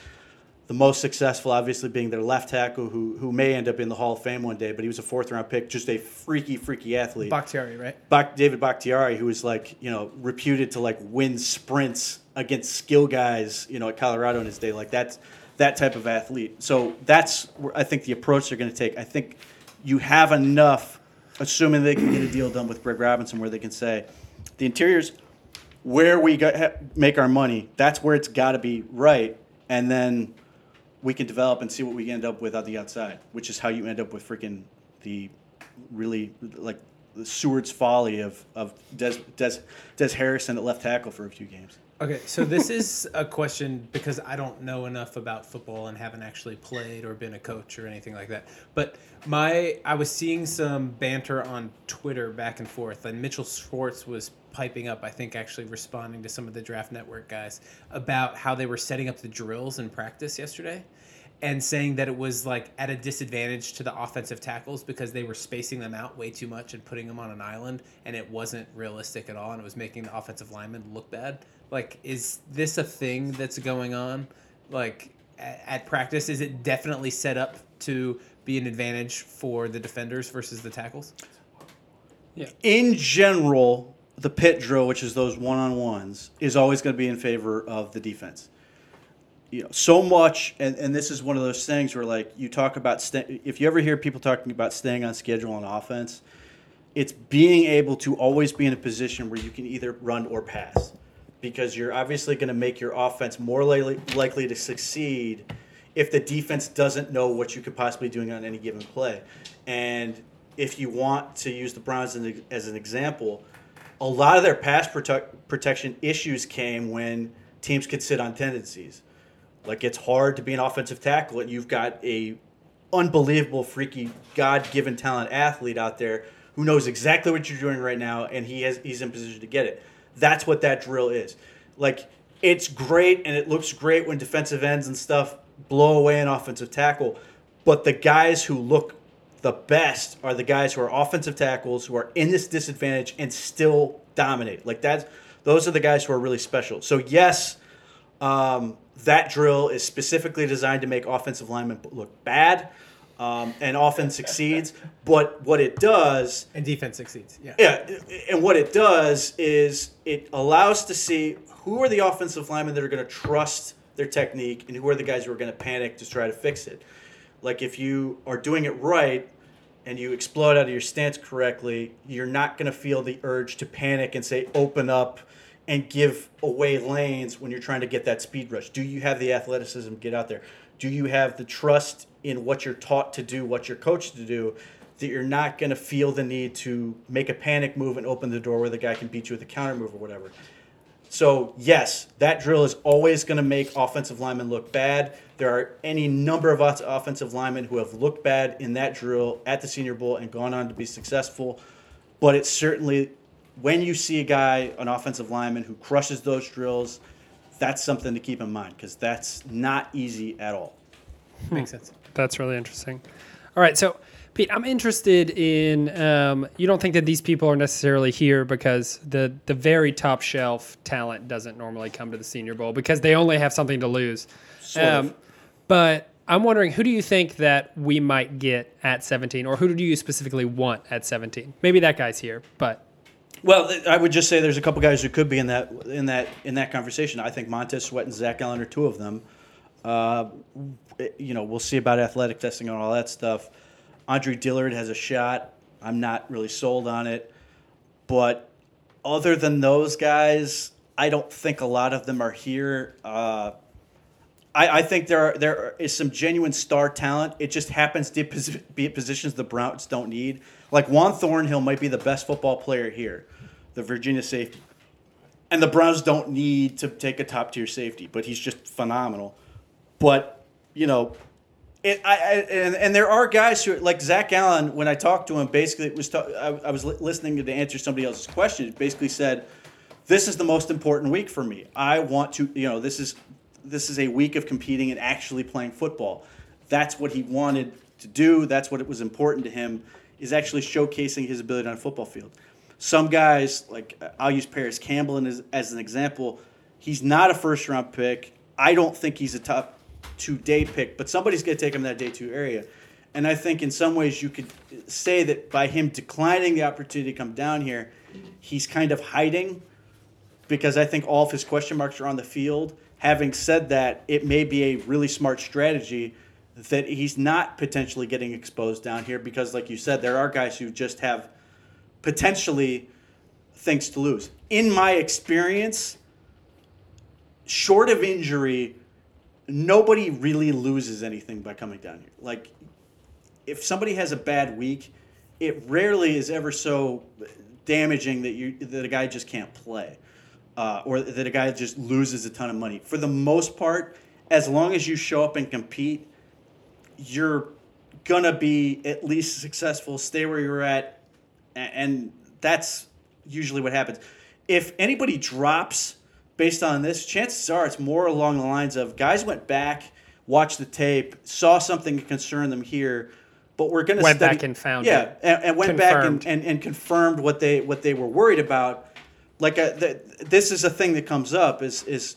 The most successful, obviously, being their left tackle, who who may end up in the Hall of Fame one day, but he was a fourth round pick, just a freaky, freaky athlete. Bakhtiari, right? Bak- David Bakhtiari, who was like, you know, reputed to like win sprints against skill guys, you know, at Colorado in his day. Like that's that type of athlete. So that's I think the approach they're going to take. I think you have enough, assuming they can get a deal done with Greg Robinson, where they can say the interiors where we got, make our money. That's where it's got to be right, and then we can develop and see what we end up with on the outside, which is how you end up with freaking the really like the Seward's folly of of Des, Des, Des Harrison at left tackle for a few games. Okay, so this is a question because I don't know enough about football and haven't actually played or been a coach or anything like that. But my I was seeing some banter on Twitter back and forth, and Mitchell Schwartz was piping up. I think actually responding to some of the Draft Network guys about how they were setting up the drills in practice yesterday. And saying that it was like at a disadvantage to the offensive tackles because they were spacing them out way too much and putting them on an island, and it wasn't realistic at all, and it was making the offensive linemen look bad. Like, is this a thing that's going on? Like, at, at practice, is it definitely set up to be an advantage for the defenders versus the tackles? Yeah in general, the pit drill, which is those one on ones, is always going to be in favor of the defense. You know, so much, and, and this is one of those things where, like, you talk about, sta if you ever hear people talking about staying on schedule on offense, it's being able to always be in a position where you can either run or pass because you're obviously going to make your offense more likely, likely to succeed if the defense doesn't know what you could possibly be doing on any given play. And if you want to use the Browns as an example, a lot of their pass protect, protection issues came when teams could sit on tendencies. Like it's hard to be an offensive tackle and you've got a unbelievable, freaky, God-given talent athlete out there who knows exactly what you're doing right now, and he has he's in position to get it. That's what that drill is. Like it's great and it looks great when defensive ends and stuff blow away an offensive tackle, but the guys who look the best are the guys who are offensive tackles who are in this disadvantage and still dominate. Like that's those are the guys who are really special. So yes, um, that drill is specifically designed to make offensive linemen look bad, um, and often succeeds. But what it does, And defense succeeds. Yeah. yeah, and what it does is it allows to see who are the offensive linemen that are going to trust their technique, and who are the guys who are going to panic to try to fix it. Like if you are doing it right and you explode out of your stance correctly, you're not going to feel the urge to panic and say open up and give away lanes when you're trying to get that speed rush. Do you have the athleticism to get out there? Do you have the trust in what you're taught to do, what you're coached to do, that you're not going to feel the need to make a panic move and open the door where the guy can beat you with a counter move or whatever? So yes, that drill is always going to make offensive linemen look bad. There are any number of off- offensive linemen who have looked bad in that drill at the Senior Bowl and gone on to be successful. But it's certainly when you see a guy, an offensive lineman who crushes those drills, that's something to keep in mind because that's not easy at all. Makes sense. That's really interesting. All right, so Pete, I'm interested in. Um, you don't think that these people are necessarily here because the the very top shelf talent doesn't normally come to the Senior Bowl because they only have something to lose. Sort of. But I'm wondering, who do you think that we might get at 17, or who do you specifically want at 17? Maybe that guy's here, but Well, I would just say there's a couple guys who could be in that in that in that conversation. I think Montez Sweat and Zach Allen are two of them. Uh, you know, we'll see about athletic testing and all that stuff. Andre Dillard has a shot. I'm not really sold on it, but other than those guys, I don't think a lot of them are here. Uh, I, I think there are, there is some genuine star talent. It just happens to be at positions the Browns don't need. Like Juan Thornhill might be the best football player here, the Virginia safety, and the Browns don't need to take a top tier safety, but he's just phenomenal. But you know, it, I, I and, and there are guys who like Zach Allen. When I talked to him, basically was I, I was li- listening to answer somebody else's question. Basically said, "This is the most important week for me. I want to, you know, this is this is a week of competing and actually playing football. That's what he wanted to do. That's what it was important to him. Is actually showcasing his ability on a football field. Some guys like I'll use Parris Campbell as, as an example. He's not a first round pick. I don't think he's a top two day pick, but somebody's going to take him in that day two area. And I think in some ways you could say that by him declining the opportunity to come down here, he's kind of hiding because I think all of his question marks are on the field. Having said that, it may be a really smart strategy that he's not potentially getting exposed down here because, like you said, there are guys who just have potentially things to lose. In my experience, short of injury, nobody really loses anything by coming down here. Like, if somebody has a bad week, it rarely is ever so damaging that you that a guy just can't play, uh, or that a guy just loses a ton of money. For the most part, as long as you show up and compete, you're gonna be at least successful. Stay where you're at, and that's usually what happens. If anybody drops based on this, chances are it's more along the lines of guys went back, watched the tape, saw something that concerned them here, but we're going to Went study, back and found yeah, it. and, and went back and, and, and confirmed what they what they were worried about. Like uh the, this is a thing that comes up is is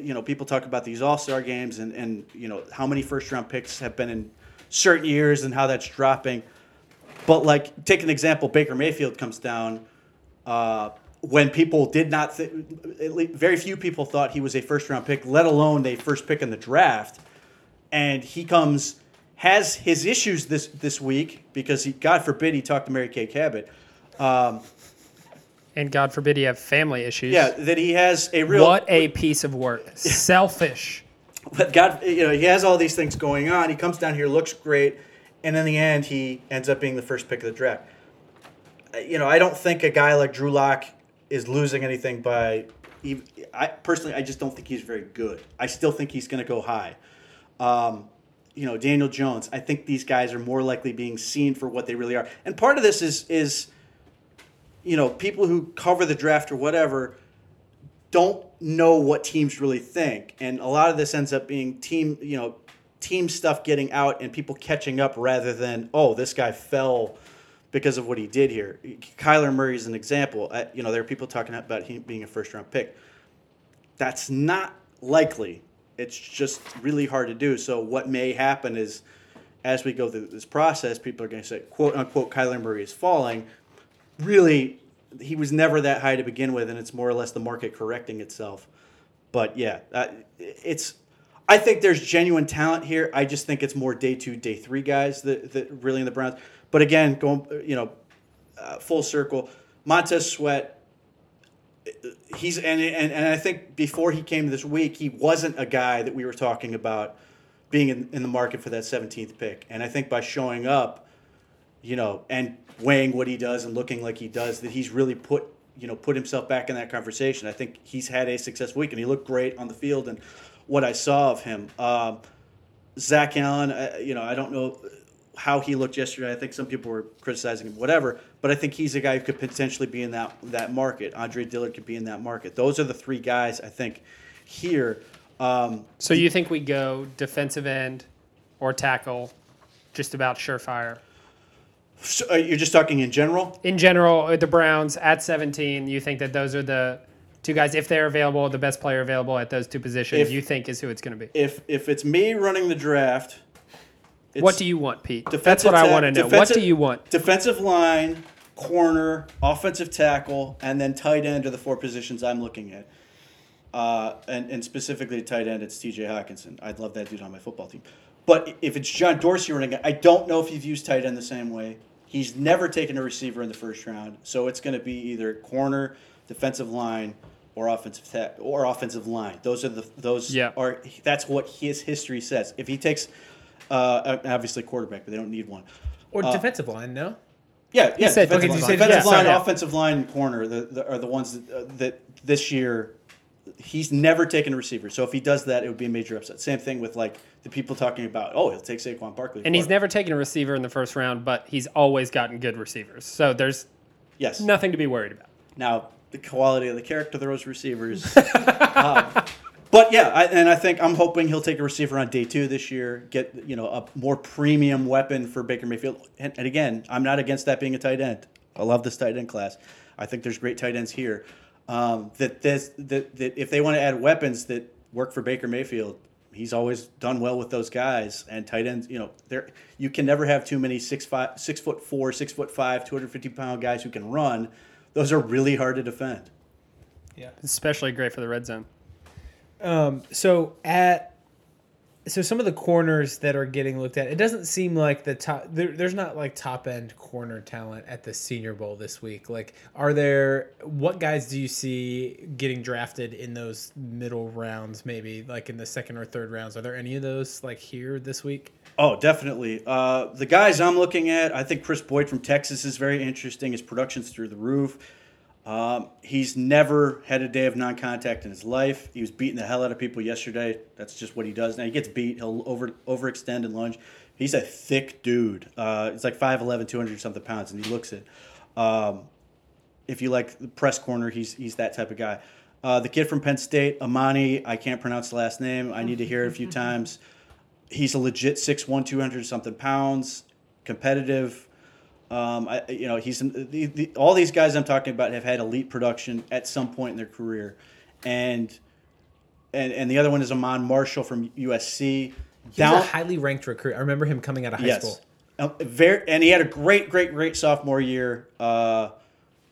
you know people talk about these All Star games and and you know how many first round picks have been in certain years and how that's dropping. But like, take an example: Baker Mayfield comes down uh, when people did not, th- at least very few people thought he was a first round pick, let alone a first pick in the draft. And he comes, has his issues this this week because he, God forbid, he talked to Mary Kay Cabot. Um, and God forbid he have family issues. yeah, that he has a real What a piece of work. Selfish. but God, you know, he has all these things going on. He comes down here, looks great, and in the end, he ends up being the first pick of the draft. You know, I don't think a guy like Drew Lock is losing anything by. ev- I personally, I just don't think he's very good. I still think he's going to go high. Um, you know, Daniel Jones. I think these guys are more likely being seen for what they really are, and part of this is is, you know, people who cover the draft or whatever don't know what teams really think and a lot of this ends up being team you know team stuff getting out and people catching up rather than oh this guy fell because of what he did here kyler murray is an example uh, you know there are people talking about him being a first round pick that's not likely it's just really hard to do so what may happen is as we go through this process people are going to say quote unquote kyler murray is falling really he was never that high to begin with, and it's more or less the market correcting itself. But yeah, uh, it's. I think there's genuine talent here. I just think it's more day two, day three guys that, that really in the Browns. But again, going you know, uh, full circle, Montez Sweat. He's and, and and I think before he came this week, he wasn't a guy that we were talking about being in, in the market for that 17th pick. And I think by showing up, you know, and weighing what he does and looking like he does, that he's really put you know put himself back in that conversation. I think he's had a successful week, and he looked great on the field. And what I saw of him, um, Zach Allen, you know, I don't know how he looked yesterday. I think some people were criticizing him, whatever. But I think he's a guy who could potentially be in that that market. Andre Dillard could be in that market. Those are the three guys I think here. Um, So you think we go defensive end, or tackle, just about surefire. So, uh, you're just talking in general. In general, the Browns at 17, you think that those are the two guys, if they're available, the best player available at those two positions, If- you think is who it's going to be. If if it's me running the draft, What do you want, Pete? That's what I want to know. What do you want? Defensive line, corner, offensive tackle, and then tight end are the four positions I'm looking at. Uh, and, and specifically tight end, it's T.J. Hockenson. I'd love that dude on my football team. But if it's John Dorsey running I don't know if he's used tight end the same way. He's never taken a receiver in the first round, so it's going to be either corner, defensive line, or offensive or offensive line. Those are the those Yeah. are that's what his history says. If he takes uh, obviously quarterback, but they don't need one. Or Uh, defensive line, no? Yeah, yeah. said defensive defensive line, line. defensive Yeah, line, sorry, yeah. offensive line, corner the, the, are the ones that, uh, that this year he's never taken a receiver. So if he does that, it would be a major upset. Same thing with like the people talking about, oh, he'll take Saquon Barkley. And he's never taken a receiver in the first round, but he's always gotten good receivers. So there's yes. nothing to be worried about. Now the quality of the character of those receivers. um, but yeah, I, and I think I'm hoping he'll take a receiver on day two this year. Get you know a more premium weapon for Baker Mayfield. And, and again, I'm not against that being a tight end. I love this tight end class. I think there's great tight ends here. Um, that this that, that if they want to add weapons that work for Baker Mayfield, he's always done well with those guys. And tight ends, you know, there you can never have too many six five, six foot four, six foot five, 250 pound guys who can run. Those are really hard to defend. Yeah. Especially great for the red zone. Um, so at so some of the corners that are getting looked at, it doesn't seem like the top. There, there's not like top end corner talent at the Senior Bowl this week. Like, are there? What guys do you see getting drafted in those middle rounds? Maybe like in the second or third rounds. Are there any of those like here this week? Oh, definitely. Uh, the guys I'm looking at, I think Kris Boyd from Texas is very interesting. His production's through the roof. Um, he's never had a day of non-contact in his life. He was beating the hell out of people yesterday. That's just what he does. Now he gets beat. He'll over overextend and lunge. He's a thick dude. Uh, he's like 5'11", 200 something pounds, and he looks it. Um, if you like the press corner, he's he's that type of guy. Uh, the kid from Penn State, Amani, I can't pronounce the last name. I need to hear it a few times. He's a legit 6'1", 200 something pounds, competitive. Um, I, you know, he's the, the, all these guys I'm talking about have had elite production at some point in their career, and and and the other one is Iman Marshall from USC. He's a highly ranked recruit. I remember him coming out of high yes, school. Um, very, and he had a great, great, great sophomore year. Uh,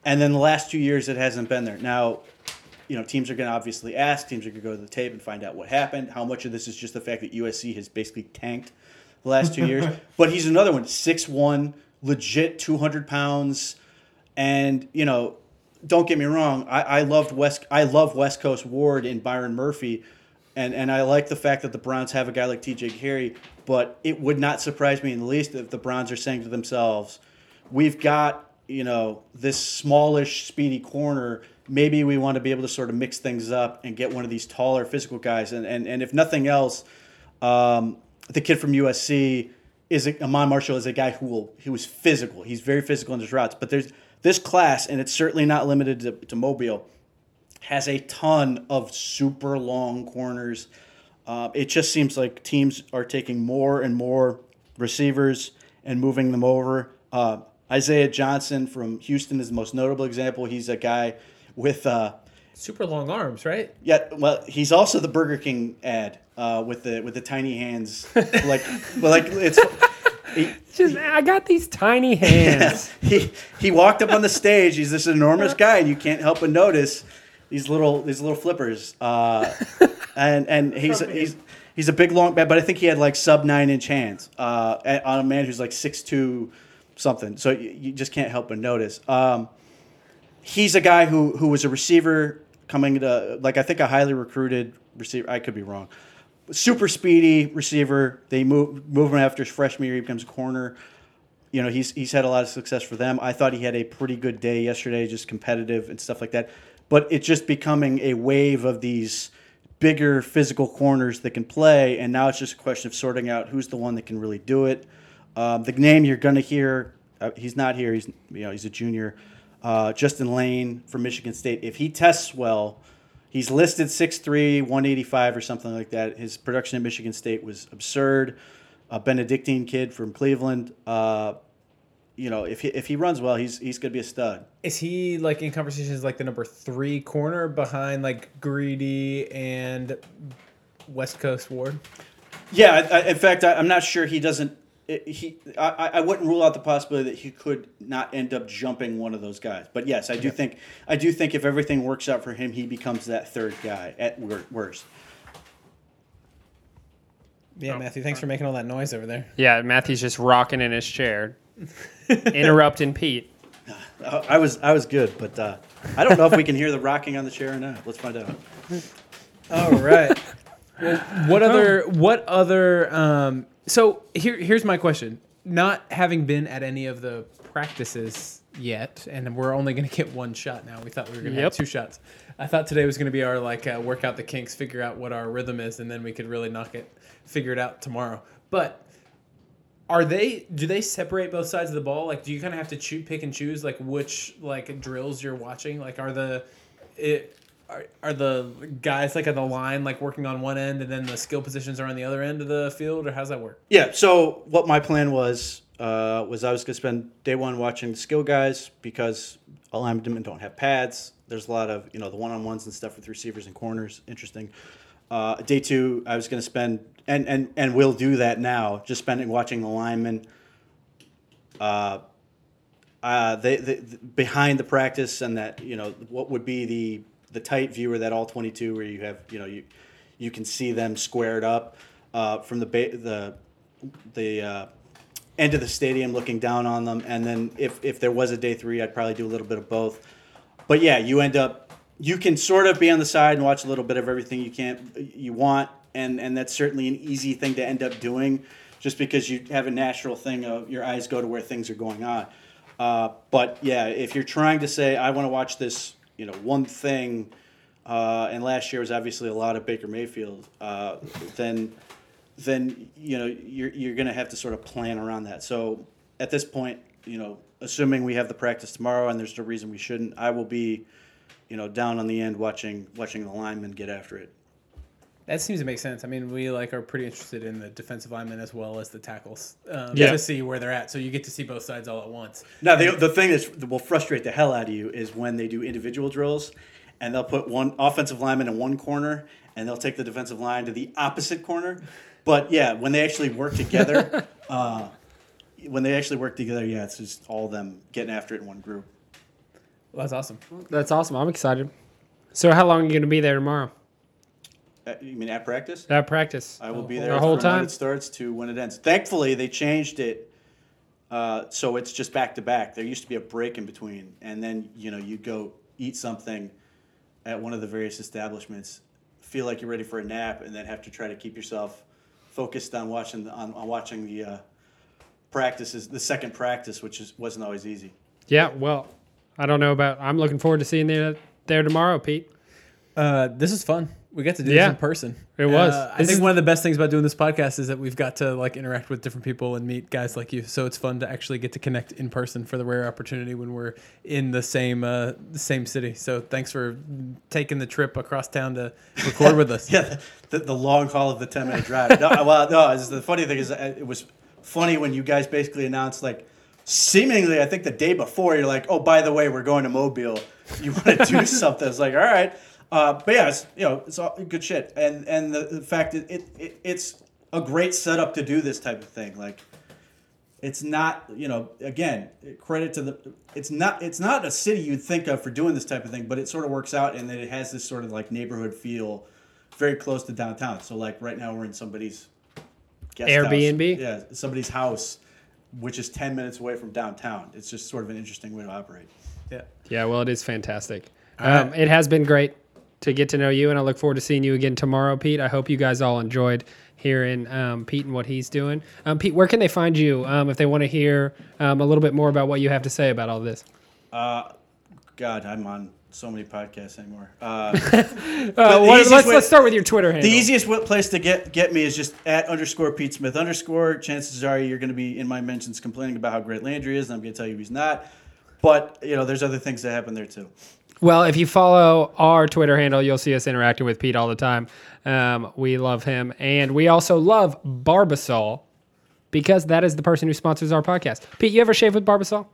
and then the last two years, it hasn't been there. Now, you know, teams are going to obviously ask. Teams are going to go to the tape and find out what happened. How much of this is just the fact that USC has basically tanked the last two years? But he's another one, six one, legit, two hundred pounds, and you know, don't get me wrong. I, I loved West. I love West Coast Ward and Byron Murphy, and and I like the fact that the Browns have a guy like T.J. Carrie. But it would not surprise me in the least if the Browns are saying to themselves, "We've got you know this smallish, speedy corner." Maybe we want to be able to sort of mix things up and get one of these taller, physical guys. And and, and if nothing else, um, the kid from USC is a, Iman Marshall is a guy who will he was physical. He's very physical in his routes. But there's this class, and it's certainly not limited to, to Mobile, has a ton of super long corners. Uh, it just seems like teams are taking more and more receivers and moving them over. Uh, Isaiah Johnson from Houston is the most notable example. He's a guy with uh, Super long arms, right? yeah, well, he's also the Burger King ad uh, with the with the tiny hands, like, but like it's. He, Just I got these tiny hands. he he walked up on the stage. He's this enormous guy, and you can't help but notice these little these little flippers. Uh, and and he's he's he's a big long man, but I think he had like sub nine inch hands uh, on a man who's like six two something. So you, you just can't help but notice. Um, he's a guy who who was a receiver coming to like I think a highly recruited receiver. I could be wrong. Super speedy receiver. They move move him after his freshman year. He becomes a corner. You know he's he's had a lot of success for them. I thought he had a pretty good day yesterday, just competitive and stuff like that. But it's just becoming a wave of these bigger physical corners that can play, and now it's just a question of sorting out who's the one that can really do it. Um, the name you're going to hear, uh, he's not here. He's you know he's a junior. Uh, Justin Layne from Michigan State. If he tests well, he's listed 6'3", 185 or something like that. His production at Michigan State was absurd. a Benedictine kid from Cleveland. Uh, you know, if he, if he runs well, he's he's going to be a stud. Is he like in conversations like the number three corner behind like Greedy and West Coast Ward? Yeah, I, I, in fact, I, I'm not sure he doesn't. It- He, I, I I wouldn't rule out the possibility that he could not end up jumping one of those guys. But yes, I do think I do think if everything works out for him, he becomes that third guy at worst. Yeah, Matthew, thanks for making all that noise over there. Yeah, Matthew's just rocking in his chair, interrupting Pete. I, I was I was good, but uh, I don't know if we can hear the rocking on the chair or not. Let's find out. All right. well, what other what other um so here here's my question. Not having been at any of the practices yet, and we're only going to get one shot now. We thought we were going to Yep. have two shots. I thought today was going to be our like uh, work out the kinks, figure out what our rhythm is, and then we could really knock it, figure it out tomorrow. But are they? Do they separate both sides of the ball? Like, do you kind of have to choo- pick and choose like which like drills you're watching? Like, are the it are, are the guys like on the line like working on one end and then the skill positions are on the other end of the field, or how's that work? Yeah. So what my plan was uh, was I was going to spend day one watching the skill guys because alignment don't have pads. There's a lot of you know the one on ones and stuff with receivers and corners. Interesting. Uh, day two, I was going to spend and and and we'll do that now. Just spending watching the linemen. Uh, uh, they, they, behind the practice and that you know what would be the the tight viewer that all 22 where you have you know you you can see them squared up uh, from the ba- the the uh, end of the stadium looking down on them. And then if if there was a day three I'd probably do a little bit of both. But yeah you end up you can sort of be on the side and watch a little bit of everything you can't you want. And and that's certainly an easy thing to end up doing just because you have a natural thing of your eyes go to where things are going on. Uh, but yeah, if you're trying to say I want to watch this, you know, one thing, uh, and last year was obviously a lot of Baker Mayfield, uh, then then you know you're you're going to have to sort of plan around that. So at this point, you know, assuming we have the practice tomorrow and there's no reason we shouldn't, I will be, you know, down on the end watching watching the linemen get after it. That seems to make sense. I mean, we like are pretty interested in the defensive linemen as well as the tackles um, Yeah. to see where they're at. So you get to see both sides all at once. Now, the, the thing that's, that will frustrate the hell out of you is when they do individual drills and they'll put one offensive lineman in one corner and they'll take the defensive line to the opposite corner. But yeah, when they actually work together, uh, when they actually work together, yeah, it's just all them getting after it in one group. Well, that's awesome. That's awesome. I'm excited. So, how long are you going to be there tomorrow? Uh, you mean at practice? At practice. I will be there The there whole from when time? it starts to when it ends. Thankfully, they changed it uh, so it's just back to back. There used to be a break in between, and then you know you go eat something at one of the various establishments, feel like you're ready for a nap, and then have to try to keep yourself focused on watching the, on, on watching the uh, practices, the second practice, which is, wasn't always easy. Yeah, well, I don't know about. I'm looking forward to seeing you there tomorrow, Pete. Uh, this is fun. We got to do Yeah. this in person. It was. Uh, I think one of the best things about doing this podcast is that we've got to like interact with different people and meet guys like you. So it's fun to actually get to connect in person for the rare opportunity when we're in the same uh, the same city. So thanks for taking the trip across town to record with us. Yeah, the, the long haul of the ten minute drive. No, well, no. The funny thing is, uh, it was funny when you guys basically announced like, seemingly, I think the day before, you're like, oh, by the way, we're going to Mobile. You want to do something? It's like, all right, uh, but yeah, it's you know, it's all good shit. And and the, the fact that it, it it's a great setup to do this type of thing. Like, it's not you know again credit to the it's not it's not a city you'd think of for doing this type of thing but it sort of works out in that it has this sort of like neighborhood feel very close to downtown so like right now we're in somebody's guest Airbnb? house. yeah somebody's house which is 10 minutes away from downtown it's just sort of an interesting way to operate Yeah. Yeah, well, it is fantastic. Um, right. it has been great to get to know you, and I look forward to seeing you again tomorrow, Pete. I hope you guys all enjoyed hearing um, Pete and what he's doing. Um, Pete, where can they find you um, if they want to hear um, a little bit more about what you have to say about all this? uh, god i'm on so many podcasts anymore uh, Uh, what- let's, way- let's start with your Twitter handle. The easiest place to get get me is just at underscore Pete Smith underscore. Chances are you're going to be in my mentions complaining about how great Landry is, and I'm going to tell you he's not. But you know, there's other things that happen there too. Well, if you follow our Twitter handle, you'll see us interacting with Pete all the time. Um, we love him, and we also love Barbasol. because that is the person who sponsors our podcast. Pete, you ever shave with Barbasol?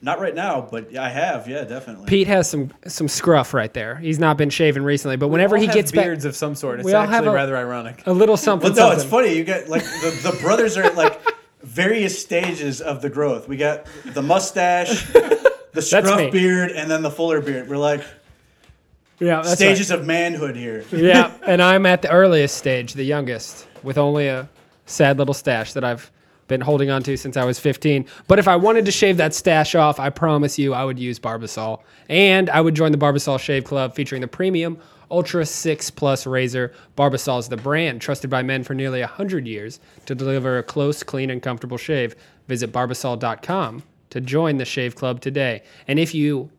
Not right now, but I have. Yeah, definitely. Pete has some some scruff right there. He's not been shaven recently, but whenever he gets back, beards of some sort. It's We all have actually a- rather ironic. a little something. Well, no, something. it's funny. You get like the, the brothers are at like various stages of the growth. We got the mustache, the scruff beard, and then the fuller beard. We're like Yeah, that's stages of manhood here. Yeah, and I'm at the earliest stage, the youngest, with only a sad little stash that I've been holding on to since I was 15. But if I wanted to shave that stash off, I promise you I would use Barbasol. And I would join the Barbasol Shave Club featuring the premium Ultra 6 Plus razor. Barbasol is the brand trusted by men for nearly 100 years to deliver a close, clean, and comfortable shave. Visit barbasol.com to join the Shave Club today. And if you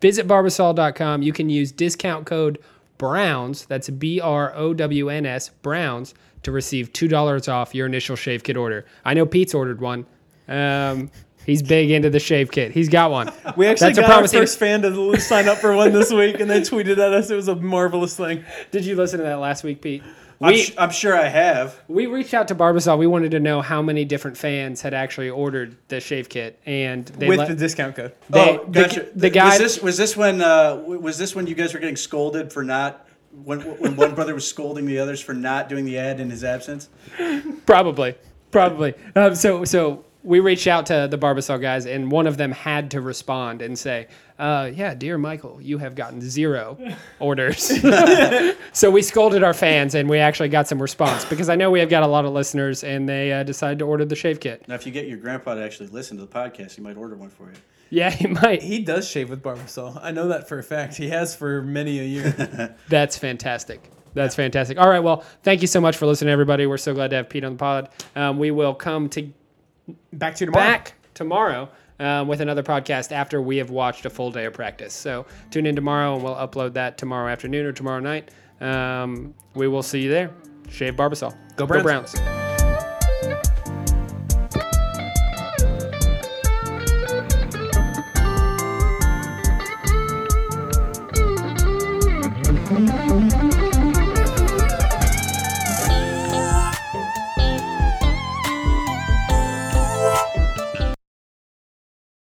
Visit barbasol.com. You can use discount code BROWNS, that's B R O W N S, BROWNS, to receive $2 off your initial shave kit order. I know Pete's ordered one. Um, he's big into the shave kit. He's got one. We actually That's a got our first fan to sign up for one this week, and they tweeted at us. It was a marvelous thing. Did you listen to that last week, Pete? I'm, We, sh- I'm sure I have. we reached out to Barbasol. We wanted to know how many different fans had actually ordered the shave kit, and they with let, the discount code. they- oh, gotcha. the, the guy was this was this when uh, was this when you guys were getting scolded for not when when one brother was scolding the others for not doing the ad in his absence? Probably, probably. Um, so, so we reached out to the Barbasol guys, and one of them had to respond and say, uh, "Yeah, dear Michael, you have gotten zero orders." so we scolded our fans, and we actually got some response because I know we have got a lot of listeners, and they uh, decided to order the shave kit. Now, if you get your grandpa to actually listen to the podcast, he might order one for you. Yeah, he might. He does shave with Barbasol. I know that for a fact. He has for many a year. That's fantastic. That's fantastic. All right, well, thank you so much for listening, everybody. We're so glad to have Pete on the pod. Um, we will come to back to tomorrow. Back tomorrow um, with another podcast after we have watched a full day of practice. So tune in tomorrow and we'll upload that tomorrow afternoon or tomorrow night. Um, we will see you there. Shave Barbasol. Go Browns. Go Browns.